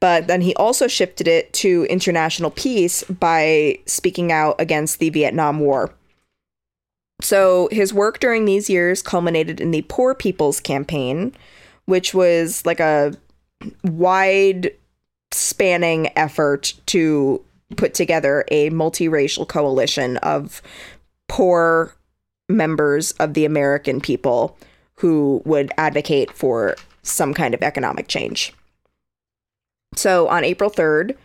But then he also shifted it to international peace by speaking out against the Vietnam War. So his work during these years culminated in the Poor People's Campaign, which was like a wide spanning effort to put together a multiracial coalition of poor members of the American people who would advocate for some kind of economic change. So on April 3rd,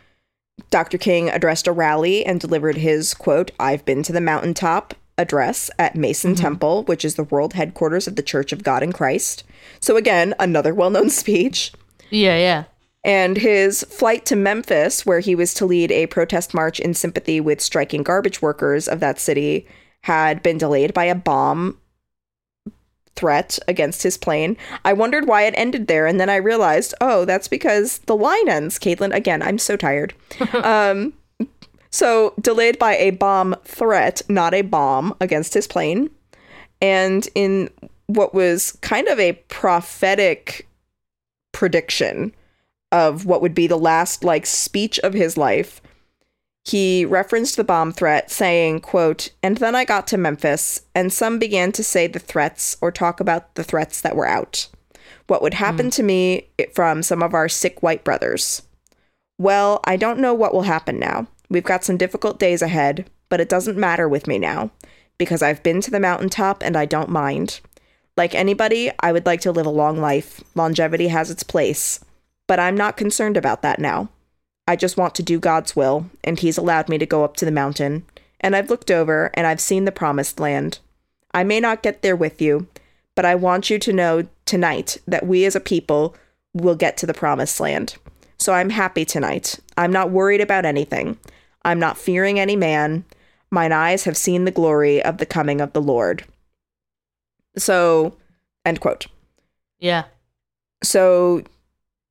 Dr. King addressed a rally and delivered his quote, I've been to the mountaintop address at Mason mm-hmm. Temple, which is the world headquarters of the Church of God in Christ. So again, another well known speech. Yeah, yeah. And his flight to Memphis, where he was to lead a protest march in sympathy with striking garbage workers of that city, had been delayed by a bomb threat against his plane. I wondered why it ended there, and then I realized, oh, that's because the line ends. Caitlin, again, I'm so tired. um, so delayed by a bomb threat, not a bomb against his plane, and in what was kind of a prophetic prediction of what would be the last like speech of his life he referenced the bomb threat saying quote and then i got to memphis and some began to say the threats or talk about the threats that were out. What would happen hmm. to me from some of our sick white brothers? Well i don't know what will happen now. We've got some difficult days ahead but it doesn't matter with me now because i've been to the mountaintop and i don't mind. Like anybody, I would like to live a long life. Longevity has its place. But I'm not concerned about that now. I just want to do God's will, and He's allowed me to go up to the mountain. And I've looked over, and I've seen the promised land. I may not get there with you, but I want you to know tonight that we as a people will get to the promised land. So I'm happy tonight. I'm not worried about anything. I'm not fearing any man. Mine eyes have seen the glory of the coming of the Lord. So, end quote. Yeah. So,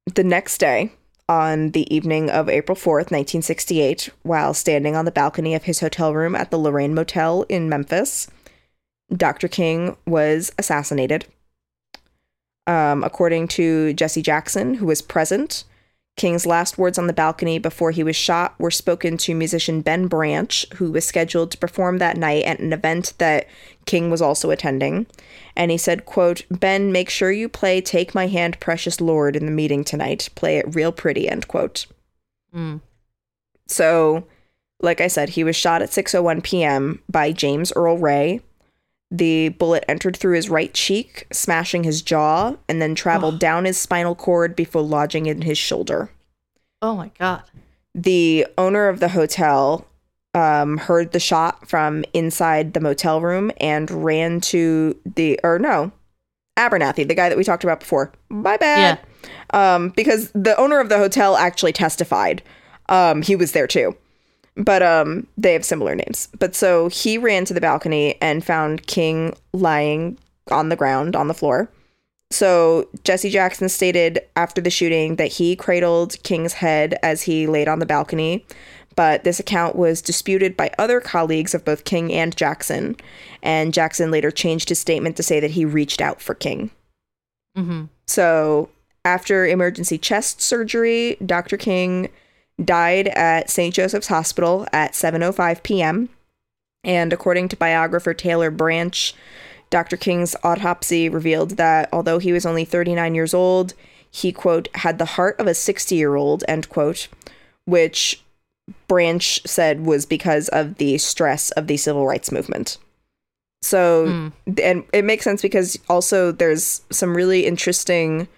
the next day, on the evening of April 4th, 1968, while standing on the balcony of his hotel room at the Lorraine Motel in Memphis, Dr. King was assassinated. Um, according to Jesse Jackson, who was present, King's last words on the balcony before he was shot were spoken to musician Ben Branch, who was scheduled to perform that night at an event that King was also attending. And he said, quote, Ben, make sure you play Take My Hand, Precious Lord in the meeting tonight. Play it real pretty, end quote. Mm. So, like I said, he was shot at 6:01 p.m. by James Earl Ray. The bullet entered through his right cheek, smashing his jaw, and then traveled down his spinal cord before lodging in his shoulder. Oh my god. The owner of the hotel um, heard the shot from inside the motel room and ran to the or no, Abernathy, the guy that we talked about before. My bad. Um, because the owner of the hotel actually testified. Um, he was there too. But um, they have similar names. But so he ran to the balcony and found King lying on the ground on the floor. So Jesse Jackson stated after the shooting that he cradled King's head as he laid on the balcony, but this account was disputed by other colleagues of both King and Jackson, and Jackson later changed his statement to say that he reached out for King. Mm-hmm. So after emergency chest surgery, Dr. King died at St. Joseph's Hospital at 7:05 p.m. And according to biographer Taylor Branch, Dr. King's autopsy revealed that although he was only 39 years old, he quote had the heart of a 60-year-old end quote, which Branch said was because of the stress of the civil rights movement. So, and it makes sense because also there's some really interesting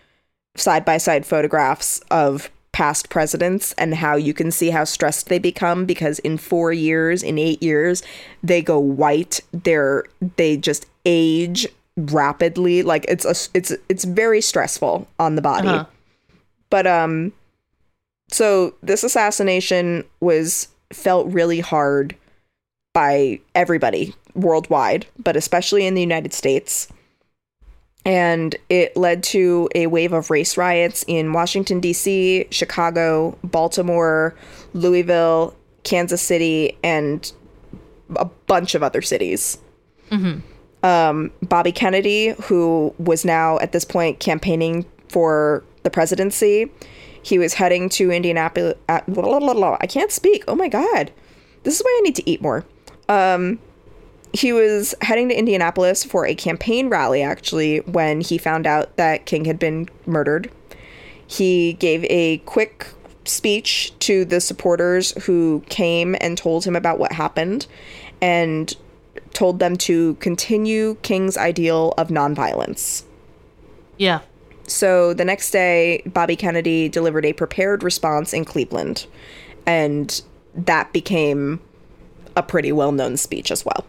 side by side photographs of past presidents and how you can see how stressed they become because in four years, in eight years, they go white. They're they just age rapidly. Like it's a it's it's very stressful on the body. Uh-huh. But um so this assassination was felt really hard by everybody worldwide, but especially in the United States. And it led to a wave of race riots in Washington, D.C., Chicago, Baltimore, Louisville, Kansas City, and a bunch of other cities. Um, Bobby Kennedy, who was now at this point campaigning for the presidency, he was heading to Indianapolis. Uh, blah, blah, blah. I can't speak. Oh my God. This is why I need to eat more. Um, he was heading to Indianapolis for a campaign rally, actually, when he found out that King had been murdered. He gave a quick speech to the supporters who came and told him about what happened and told them to continue King's ideal of nonviolence. Yeah. So the next day, Bobby Kennedy delivered a prepared response in Cleveland, and that became a pretty well known speech as well.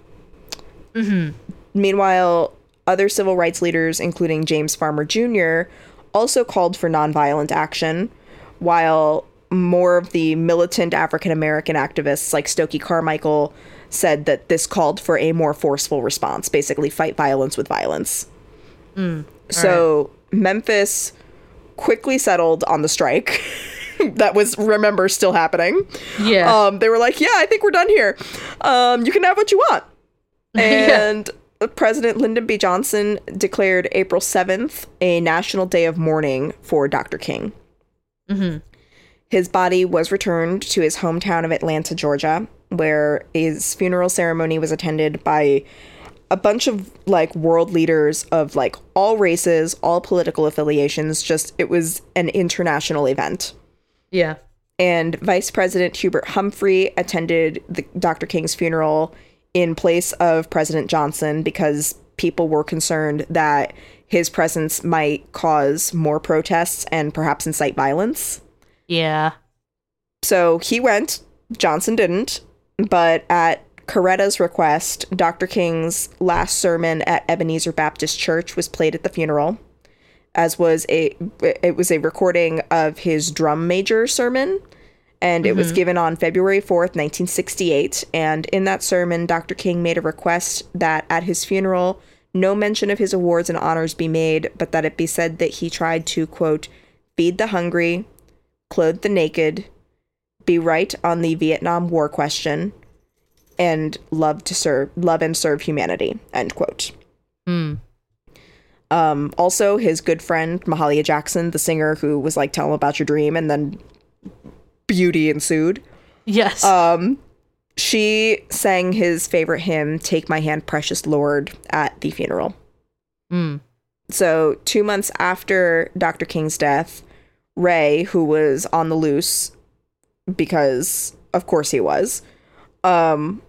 Mm-hmm. Meanwhile, other civil rights leaders, including James Farmer Jr., also called for nonviolent action, while more of the militant African American activists like Stokely Carmichael said that this called for a more forceful response, basically, fight violence with violence. Mm. so Memphis quickly settled on the strike. that was, remember, still happening. Yeah. Um, they were like, "Yeah, I think we're done here. Um, you can have what you want." And President Lyndon B. Johnson declared April seventh a national day of mourning for Dr. King. His body was returned to his hometown of Atlanta, Georgia, where his funeral ceremony was attended by a bunch of like world leaders of like all races, all political affiliations. Just it was an international event yeah. and Vice President Hubert Humphrey attended the, Dr. King's funeral in place of President Johnson because people were concerned that his presence might cause more protests and perhaps incite violence. Yeah. So he went, Johnson didn't, but at Coretta's request, Dr. King's last sermon at Ebenezer Baptist Church was played at the funeral, as was a it was a recording of his drum major sermon, and it was mm-hmm. given on February 4th, 1968, and in that sermon, Dr. King made a request that at his funeral no mention of his awards and honors be made, but that it be said that he tried to quote feed the hungry, clothe the naked, be right on the Vietnam War question, and love to serve love and serve humanity end quote um also his good friend mahalia jackson the singer who was like tell him about your dream and then beauty ensued Yes. she sang his favorite hymn take my hand precious lord at the funeral Mm. so two months after dr king's death ray who was on the loose because of course he was um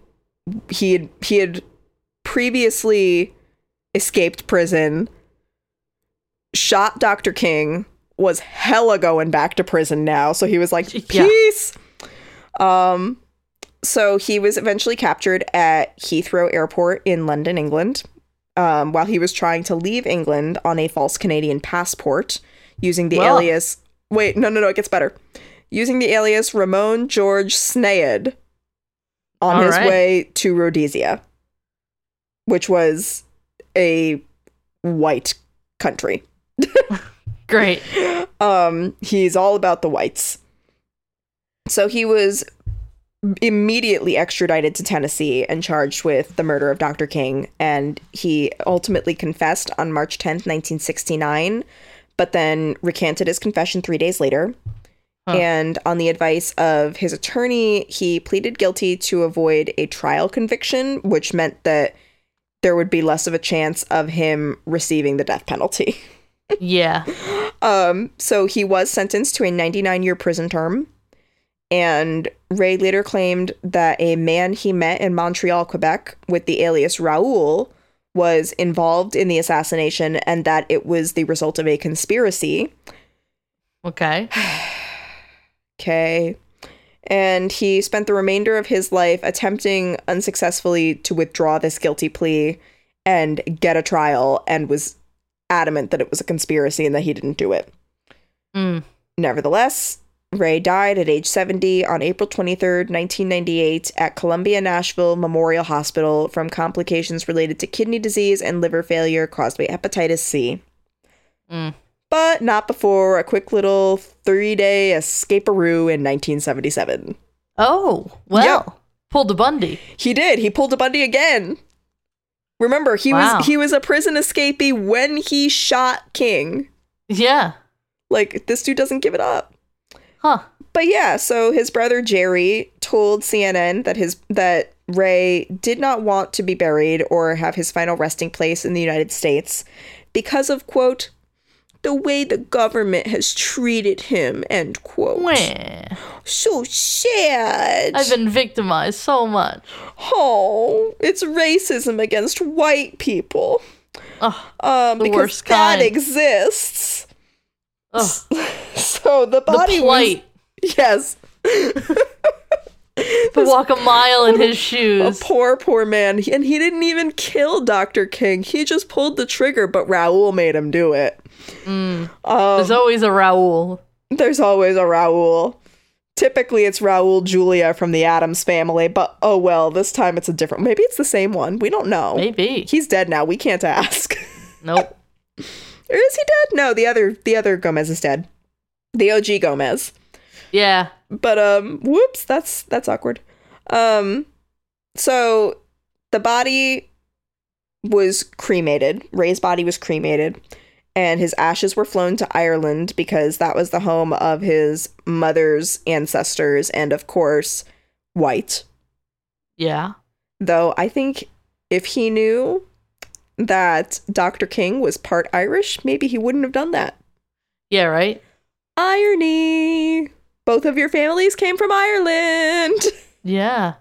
he had he had previously escaped prison shot dr king was hella going back to prison now so he was like Yeah. peace um so he was eventually captured at heathrow airport in london england um, while he was trying to leave england on a false canadian passport using the Well. alias wait no no no it gets better using the alias ramon george sneyd on All his right. way to rhodesia which was a white country Great. um he's all about the whites so he was immediately extradited to Tennessee and charged with the murder of Dr. King and he ultimately confessed on March 10th 1969 but then recanted his confession 3 days later and on the advice of his attorney he pleaded guilty to avoid a trial conviction which meant that there would be less of a chance of him receiving the death penalty Yeah. um, so he was sentenced to a 99 year prison term. And Ray later claimed that a man he met in Montreal, Quebec, with the alias Raoul, was involved in the assassination and that it was the result of a conspiracy. Okay. Okay. And he spent the remainder of his life attempting unsuccessfully to withdraw this guilty plea and get a trial and was adamant that it was a conspiracy and that he didn't do it. Mm. Nevertheless, Ray died at age 70 on April 23rd, 1998, at Columbia Nashville Memorial Hospital from complications related to kidney disease and liver failure caused by hepatitis C. Mm. But not before a quick little three day escapearoo in 1977. Oh, well. Yep. Pulled a Bundy. He did. He pulled a Bundy again. Remember, he Wow. was he was a prison escapee when he shot King. Yeah. Like this dude doesn't give it up. Huh. But yeah, so his brother Jerry told CNN that his that Ray did not want to be buried or have his final resting place in the United States because of quote the way the government has treated him end quote. Wah. So sad. I've been victimized so much. oh, it's racism against white people. Oh, Um, The because that exists. oh. So the The body plight. was yes. to walk a mile in his shoes. A poor, poor man. And he didn't even kill Dr. King. He just pulled the trigger, but Raoul made him do it. Um, There's always a Raoul. there's always a Raoul. Typically, it's Raul Julia from the Addams family, but oh well, this time it's a different. Maybe it's the same one. We don't know. Maybe. He's dead now. We can't ask. Nope. or is he dead? No, the other the other Gomez is dead. The OG Gomez. Yeah. But um whoops, that's that's awkward. Um so the body was cremated. Ray's body was cremated and his ashes were flown to Ireland because that was the home of his mother's ancestors and of course white. Yeah. Though I think if he knew that Dr. King was part Irish, maybe he wouldn't have done that. Yeah, right? Irony. Both of your families came from Ireland. Yeah.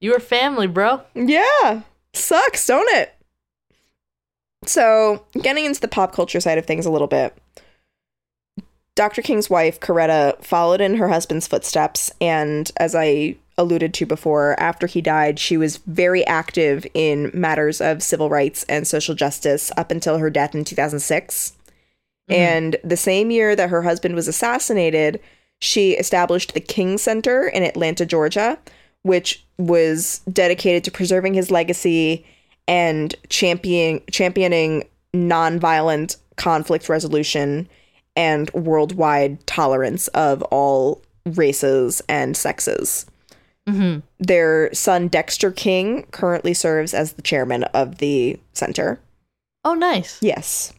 You were family, bro. Yeah. Sucks, don't it? So, getting into the pop culture side of things a little bit. Dr. King's wife, Coretta, followed in her husband's footsteps, and as I alluded to before, after he died, she was very active in matters of civil rights and social justice up until her death in 2006. Mm-hmm. And the same year that her husband was assassinated, she established the King Center in Atlanta, Georgia, which was dedicated to preserving his legacy and championing championing nonviolent conflict resolution and worldwide tolerance of all races and sexes. Mm-hmm. Their son Dexter King currently serves as the chairman of the center. Oh, nice. Yes.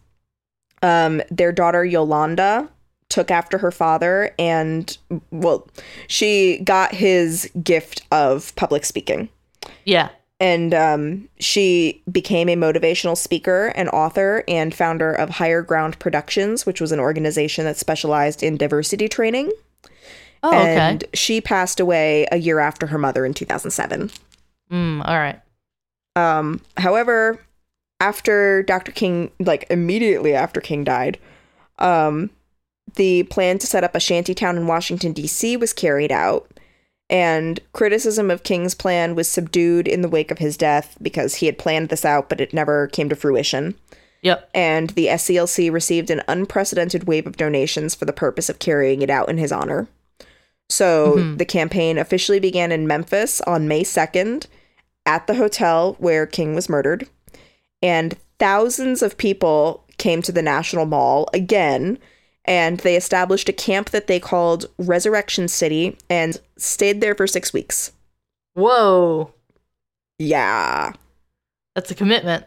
Um, their daughter Yolanda took after her father and well, she got his gift of public speaking. Yeah. And um, she became a motivational speaker and author and founder of Higher Ground Productions, which was an organization that specialized in diversity training. Oh, okay. and she passed away a year after her mother in 2007. Mm, all right. Um, however, after Dr. King, like immediately after King died, um, the plan to set up a shantytown in Washington, D.C. was carried out. And criticism of King's plan was subdued in the wake of his death because he had planned this out, but it never came to fruition. Yep. And the SCLC received an unprecedented wave of donations for the purpose of carrying it out in his honor. So Mhm. the campaign officially began in Memphis on May 2nd at the hotel where King was murdered. And thousands of people came to the National Mall again, and they established a camp that they called Resurrection City and stayed there for six weeks. Whoa. Yeah. That's a commitment.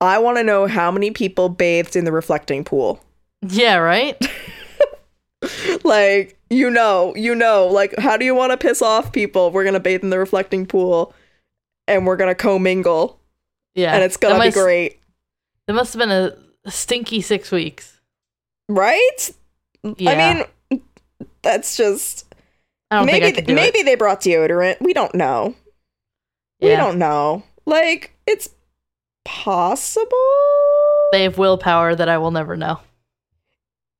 I want to know how many people bathed in the reflecting pool. Yeah, right? like you know you know like how do you want to piss off people we're gonna bathe in the reflecting pool and we're gonna commingle Yeah. and it's gonna That be great That must have been a stinky six weeks. right Yeah. i mean that's just I don't maybe think I could do maybe it. they brought deodorant we don't know we don't know like it's possible They have willpower that I will never know.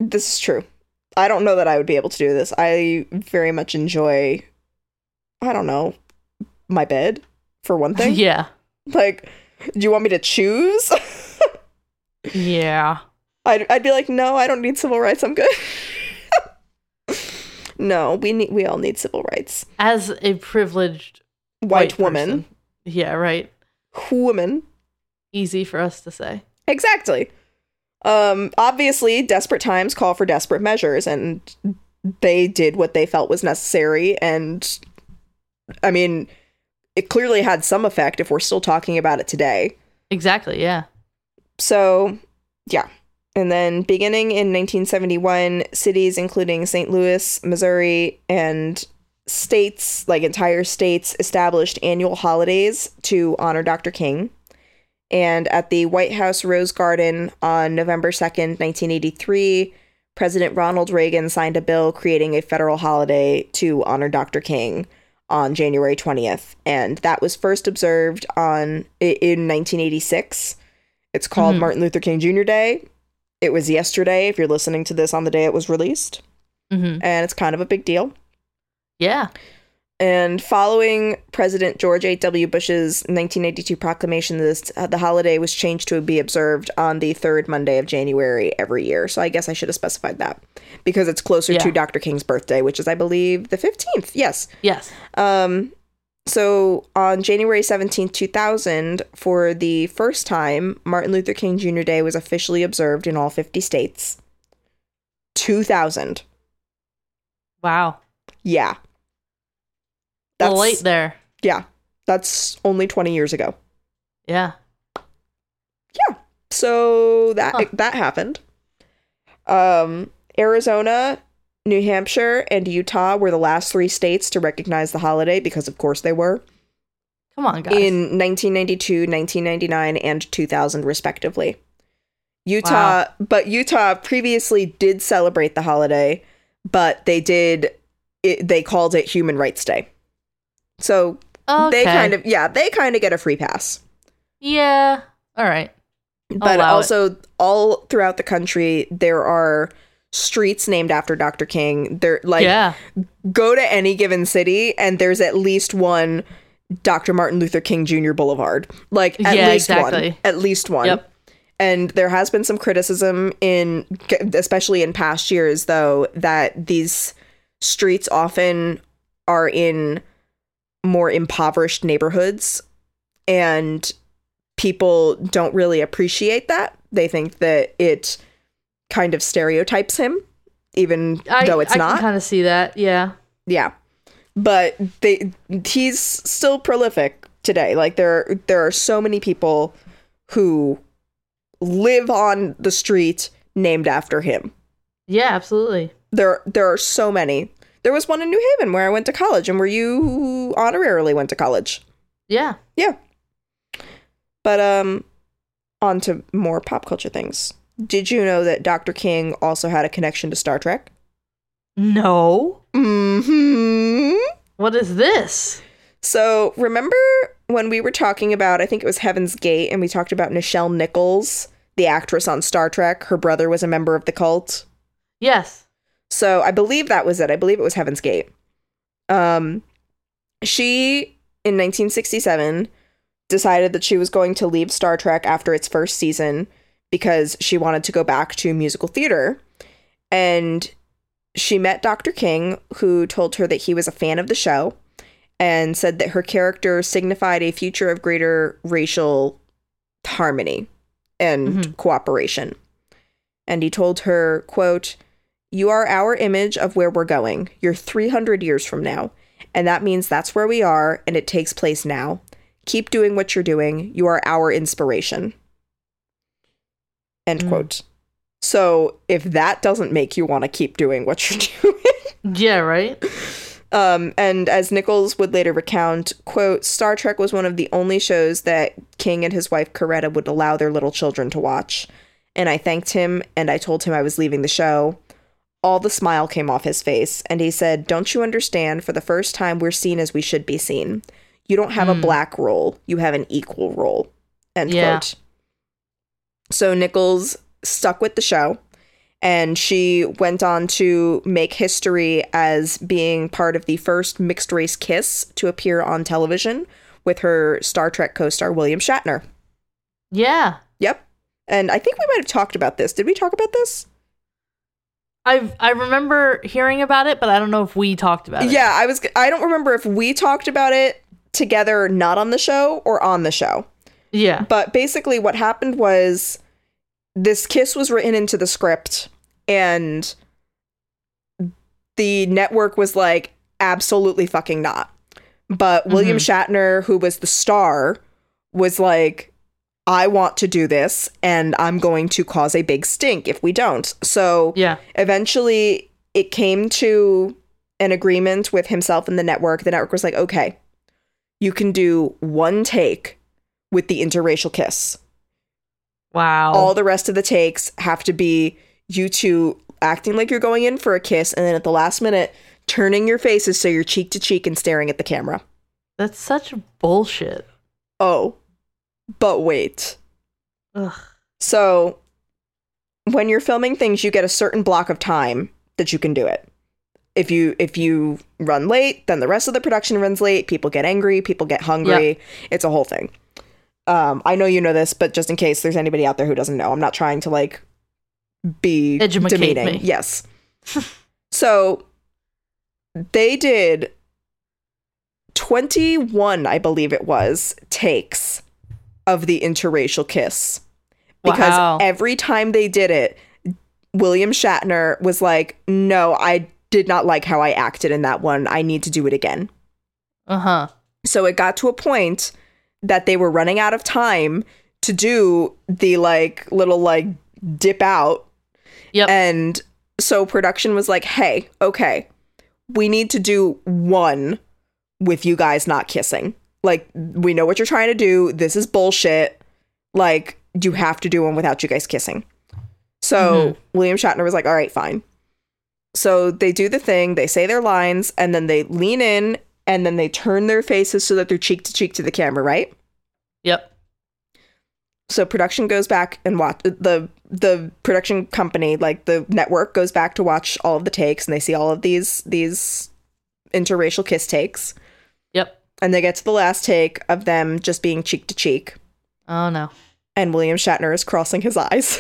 this is true i don't know that i would be able to do this i very much enjoy i don't know my bed for one thing yeah. Like, Do you want me to choose? Yeah. I'd, I'd be like, no, I don't need civil rights. I'm good. no, we need we all need civil rights. As a privileged White, white woman, person. Yeah, right. woman, Easy for us to say. exactly. Um, obviously, desperate times call for desperate measures, and they did what they felt was necessary. And I mean, it clearly had some effect if we're still talking about it today. Exactly, yeah. So, yeah. And then beginning in 1971, cities including St. Louis, Missouri, and states, like entire states, established annual holidays to honor Dr. King. And at the White House Rose Garden on November 2nd, 1983, President Ronald Reagan signed a bill creating a federal holiday to honor Dr. King on January 20th. And that was first observed on in 1986. It's called Mhm. Martin Luther King Jr. Day. It was yesterday if you're listening to this on the day it was released, hmm and it's kind of a big deal. Yeah. And following President George H.W. Bush's 1982 proclamation, this uh, the holiday was changed to be observed on the third Monday of January every year. So I guess I should have specified that because it's closer to Dr. King's birthday, which is, I believe, the 15th. Yes. Yes. Um, so on January 17th, 2000, for the first time, Martin Luther King Jr. Day was officially observed in all 50 states. 2000. Wow. Yeah. Little late there. yeah. That's only 20 years ago. Yeah. Yeah. So that Huh. that happened. Um, Arizona, New Hampshire, and Utah were the last three states to recognize the holiday because, of course, they were Come on, guys. in 1992, 1999, and 2000, respectively. Utah, but Utah previously did celebrate the holiday, but they did it, they called it Human Rights Day. So okay. they kind of yeah, they kind of get a free pass. Yeah. All right. but allow it. also all throughout the country there are streets named after Dr. King. They're like yeah. go to any given city and there's at least one Dr. Martin Luther King Jr. Boulevard. Like at Yeah, least exactly. one. At least one. Yep. And there has been some criticism in especially in past years though that these streets often are in more impoverished neighborhoods and people don't really appreciate that. They think that it kind of stereotypes him even I, though it's I not. I kind of see that. Yeah. Yeah. But they he's still prolific today. Like there there are so many people who live on the street named after him. Yeah, absolutely. There there are so many. There was one in New Haven where I went to college and where you honorarily went to college. Yeah. Yeah. But um on to more pop culture things. Did you know that Dr. King also had a connection to Star Trek? No. Mhm. What is this? So remember when we were talking about, I think it was Heaven's Gate, and we talked about Nichelle Nichols, the actress on Star Trek. Her brother was a member of the cult. Yes. So I believe that was it. I believe it was Heaven's Gate. Um, she in 1967 decided that she was going to leave Star Trek after its first season because she wanted to go back to musical theater, and she met Dr. King, who told her that he was a fan of the show and said that her character signified a future of greater racial harmony and Mhm. cooperation. And he told her, quote, "You are our image of where we're going. You're 300 years from now, and that means that's where we are and it takes place now. Keep doing what you're doing. You are our inspiration." End Mm. quote. So, if that doesn't make you want to keep doing what you're doing, Yeah, right? um, and as Nichols would later recount, quote, Star Trek was one of the only shows that King and his wife Coretta would allow their little children to watch. And I thanked him and I told him I was leaving the show. All the smile came off his face, and he said, Don't you understand? For the first time, we're seen as we should be seen. You don't have a Hmm. black role, you have an equal role. End Yeah. quote. So Nichols stuck with the show and she went on to make history as being part of the first mixed race kiss to appear on television with her Star Trek co star William Shatner. Yeah. Yep. And I think we might have talked about this. Did we talk about this? I I remember hearing about it, but I don't know if we talked about it. Yeah, I was I don't remember if we talked about it together not on the show or on the show. Yeah. But basically what happened was this kiss was written into the script and the network was like absolutely fucking not. But mm-hmm. William Shatner, who was the star, was like I want to do this and I'm going to cause a big stink if we don't. So Yeah. eventually it came to an agreement with himself and the network. The network was like, okay, you can do one take with the interracial kiss. Wow. All the rest of the takes have to be you two acting like you're going in for a kiss, and then at the last minute, turning your faces so you're cheek to cheek and staring at the camera. That's such bullshit. Oh, but wait. Ugh. So, when you're filming things, you get a certain block of time that you can do it. If you if you run late, then the rest of the production runs late. People get angry. People get hungry. It's a whole thing. Um, I know you know this, but just in case there's anybody out there who doesn't know, I'm not trying to like be Edumacate demeaning. me. Yes. so they did 21, I believe it was, takes of the interracial kiss because Wow. every time they did it, William Shatner was like, "No, I did not like how I acted in that one. I need to do it again." Uh huh. So it got to a point that they were running out of time to do the like little like dip out Yep. and so production was like, "Hey, okay. We need to do one with you guys not kissing. Like we know what you're trying to do. This is bullshit. Like you have to do one without you guys kissing." So mm-hmm. William Shatner was like, "All right, fine." So they do the thing, they say their lines and then they lean in and then they turn their faces so that they're cheek to cheek to the camera, right? yep. so production goes back and watch the the production company like the network goes back to watch all of the takes and they see all of these these interracial kiss takes Yep. and they get to the last take of them just being cheek to cheek Oh no. and William Shatner is crossing his eyes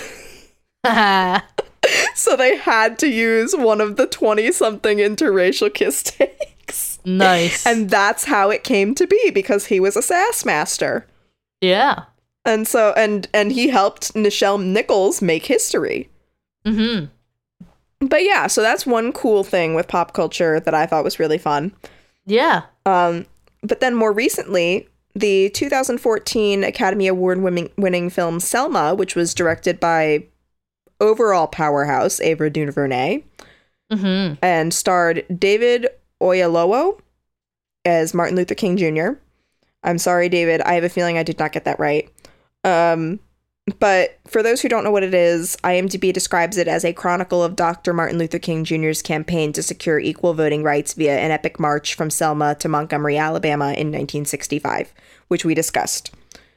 so they had to use one of the 20 something interracial kiss takes Nice. and that's how it came to be because he was a sass master yeah. and so and and he helped Nichelle Nichols make history Mm-hmm. But yeah, so that's one cool thing with pop culture that I thought was really fun. Yeah. Um, but then more recently, the 2014 Academy Award winning, winning film Selma, which was directed by overall powerhouse Ava DuVernay Mm-hmm. and starred David Oyelowo as Martin Luther King Jr. I'm sorry, David. I have a feeling I did not get that right. Um, but for those who don't know what it is, IMDb describes it as a chronicle of Dr. Martin Luther King Jr.'s campaign to secure equal voting rights via an epic march from Selma to Montgomery, Alabama in 1965, which we discussed.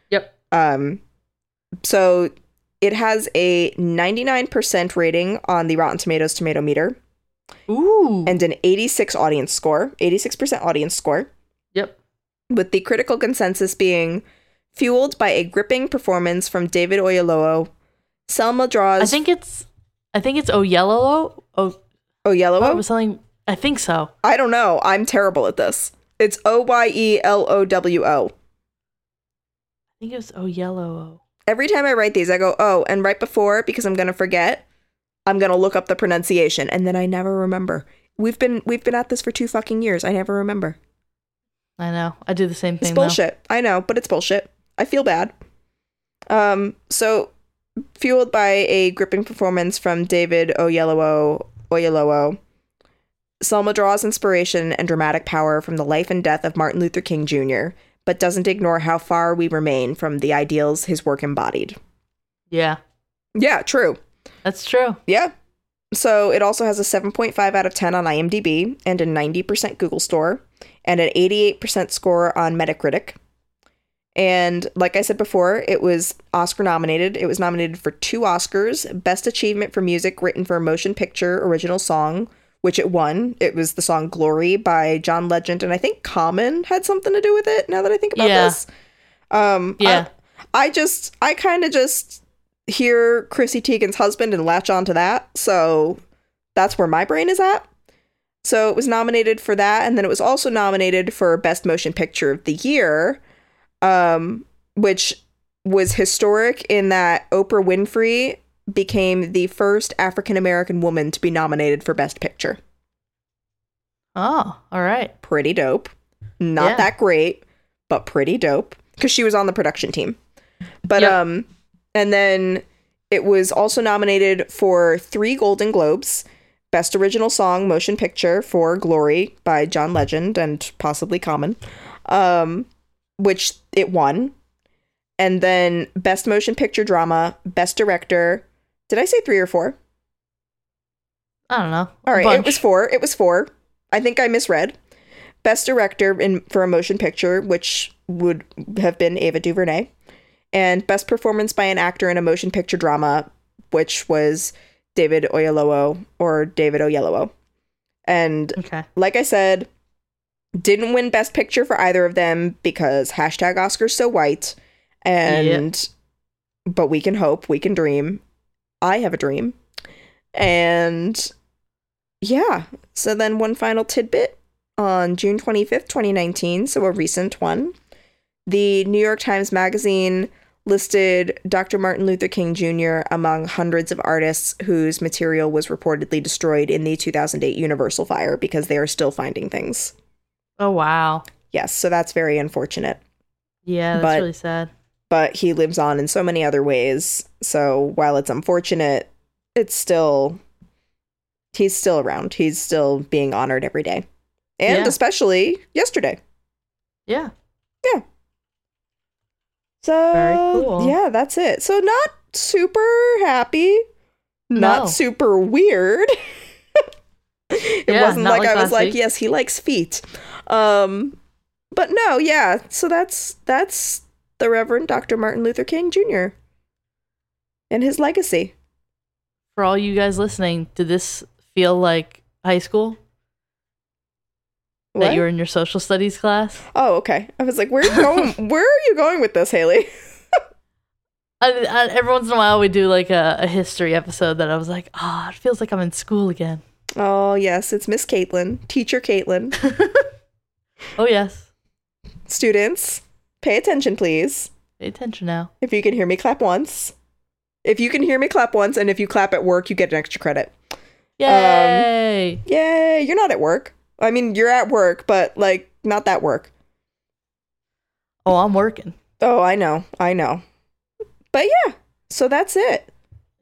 Yep. Um, so it has a 99% rating on the Rotten Tomatoes tomato meter Ooh. and an 86 audience score, 86% audience score, yep. with the critical consensus being fueled by a gripping performance from David Oyelowo. Selma draws. I think it's. I think it's Oh Yellow. Oh, Oyelowo. it was something. I think so. I don't know. I'm terrible at this. It's O Y E L O W O. I think it was Oh Yellow. Every time I write these, I go, oh, and right before, because I'm gonna forget, I'm gonna look up the pronunciation, and then I never remember. We've been we've been at this for two fucking years. I never remember. I know. I do the same It's thing. though. bullshit. I know, but it's bullshit. I feel bad. Um, so fueled by a gripping performance from David Oyelowo, Oyelowo, Selma draws inspiration and dramatic power from the life and death of Martin Luther King Jr., but doesn't ignore how far we remain from the ideals his work embodied. Yeah, Yeah, true. That's true. Yeah. So it also has a 7.5 out of 10 on IMDb and a 90% Google store and an 88% score on Metacritic. And like I said before, it was Oscar nominated. It was nominated for two Oscars Best Achievement for Music Written for a Motion Picture Original Song, which it won. It was the song Glory by John Legend. And I think Common had something to do with it now that I think about Yeah. this. Um, Yeah. I just I kind of just hear Chrissy Teigen's husband and latch onto that. So that's where my brain is at. So it was nominated for that, and then it was also nominated for Best Motion Picture of the Year, um, which was historic in that Oprah Winfrey became the first African American woman to be nominated for Best Picture. Oh, all right. Pretty dope. Not Yeah. that great, but pretty dope because she was on the production team. But Yep. um, and then it was also nominated for three Golden Globes. Best Original Song Motion Picture for Glory by John Legend and possibly Common, um, which it won. And then Best Motion Picture Drama, Best Director. Did I say three or four? I don't know. All right, it was four. It was four. I think I misread. Best Director in for a motion picture, which would have been Ava DuVernay, and Best Performance by an Actor in a Motion Picture Drama, which was David Oyelowo or David Oyelowo. And Okay. like I said, didn't win Best Picture for either of them because hashtag Oscars so white. And but we can hope, we can dream. I have a dream. And yeah. So then one final tidbit on June 25th, 2019, so a recent one. The New York Times Magazine listed Dr. Martin Luther King Jr. among hundreds of artists whose material was reportedly destroyed in the 2008 Universal fire because they are still finding things. Oh wow. Yes, so that's very unfortunate. Yeah, that's But- really sad. But he lives on in so many other ways. So while it's unfortunate, it's still he's still around. He's still being honored every day. And Yeah. especially yesterday. Yeah. Yeah. So cool. yeah, that's it. So not super happy, not super weird. it Yeah, wasn't like, like I was like, week. yes, he likes feet. Um but no, yeah. So that's that's the Reverend Dr. Martin Luther King Jr. and his legacy. For all you guys listening, did this feel like high school? What? That you were in your social studies class? oh, okay. I was like, where are you going? where are you going with this, Haley? I, I, every once in a while, we do like a, a history episode that I was like, ah, it feels like I'm in school again. Oh yes, it's Miss Caitlin, teacher Caitlin. Oh, yes. Students, pay attention, please. Pay attention now. If you can hear me clap once. If you can hear me clap once, and if you clap at work, you get an extra credit. Yay! Yay, you're not at work. I mean, you're at work, but like, not that work. oh, I'm working. Oh, I know, I know. But yeah, so that's it.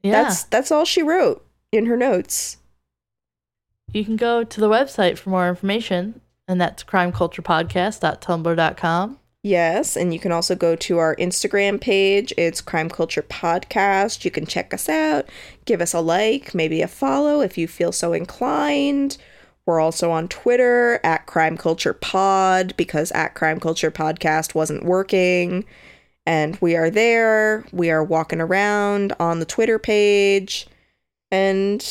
Yeah. That's that's all she wrote in her notes. you can go to the website for more information, and that's crimeculturepodcast.tumblr.com. Yes, and you can also go to our Instagram page. It's Crime Culture Podcast. You can check us out, give us a like, maybe a follow if you feel so inclined. We're also on Twitter at Crime Culture Pod because at Crime Culture Podcast wasn't working. And we are there. We are walking around on the Twitter page. And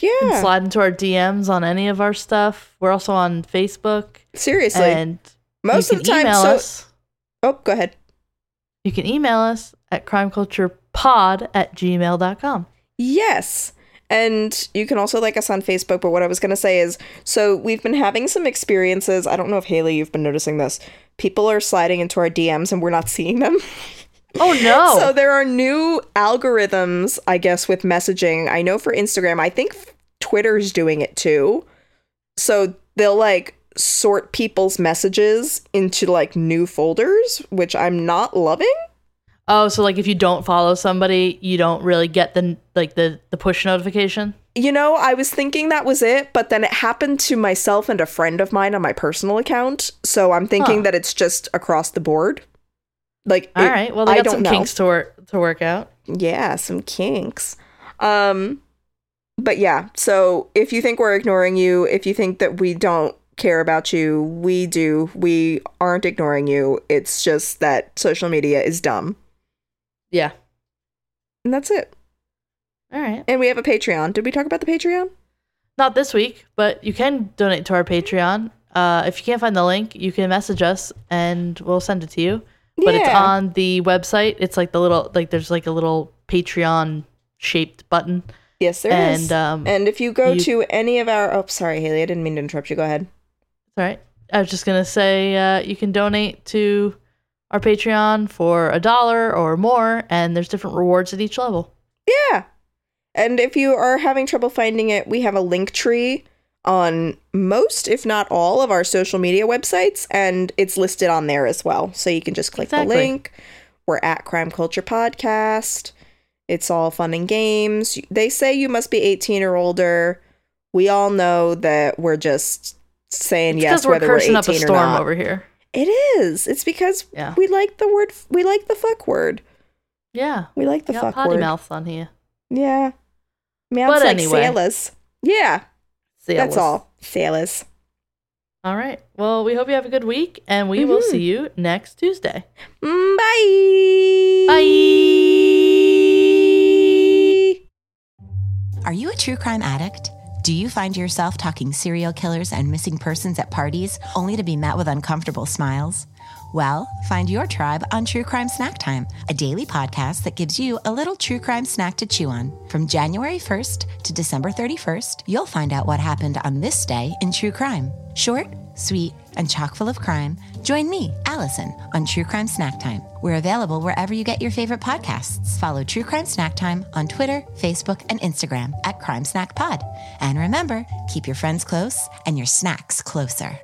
yeah, slide into our DMs on any of our stuff. We're also on Facebook. seriously. and most of the time, email so. us. Oh, go ahead. You can email us at crimeculturepod at gmail.com. Yes. And you can also like us on Facebook. But what I was going to say is so we've been having some experiences. I don't know if Haley, you've been noticing this. People are sliding into our DMs and we're not seeing them. Oh, no. So there are new algorithms, I guess, with messaging. I know for Instagram, I think Twitter's doing it too. So they'll like sort people's messages into like new folders, which I'm not loving. Oh, so like if you don't follow somebody, you don't really get the like the the push notification. You know, I was thinking that was it, but then it happened to myself and a friend of mine on my personal account. So I'm thinking Huh. that it's just across the board. Like, All it- right. Well, they I got don't some know. kinks to work to work out. yeah, some kinks. Um, but yeah. So if you think we're ignoring you, if you think that we don't care about you, we do. We aren't ignoring you. It's just that social media is dumb, Yeah. and that's it. All right. And we have a Patreon. Did we talk about the Patreon? Not this week, but you can donate to our Patreon. Uh, if you can't find the link, you can message us and we'll send it to you. but it's on the website. It's like the little like there's like a little Patreon shaped button. Yes, there is. and um and if you go you- to any of our, oh, sorry, Haley, I didn't mean to interrupt you. Go ahead. All right. I was just gonna say uh, you can donate to our Patreon for a dollar or more, and there's different rewards at each level. Yeah. And if you are having trouble finding it, we have a link tree on most, if not all, of our social media websites, and it's listed on there as well. So you can just click Exactly. the link. We're at Crime Culture Podcast. It's all fun and games. They say you must be 18 or older. We all know that we're just saying It's yes we're whether we're 18 cursing up a or storm not. over here. It is. It's because Yeah. we like the word. We like the fuck word. Yeah. We like the got fuck potty word. mouths on here. Yeah. Mouths But like anyway. sailors. Yeah. That's all. Sailors. All right. Well, we hope you have a good week, and we will Mhm. see you next Tuesday. Mm, Bye. Bye. Are you a true crime addict? Do you find yourself talking serial killers and missing persons at parties only to be met with uncomfortable smiles? Well, find your tribe on True Crime Snack Time, a daily podcast that gives you a little true crime snack to chew on. From January 1st to December 31st, you'll find out what happened on this day in true crime. Short, sweet, and chock full of crime. Join me, Allison, on True Crime Snack Time. We're available wherever you get your favorite podcasts. Follow True Crime Snack Time on Twitter, Facebook, and Instagram at Crime Snack Pod. And remember, keep your friends close and your snacks closer.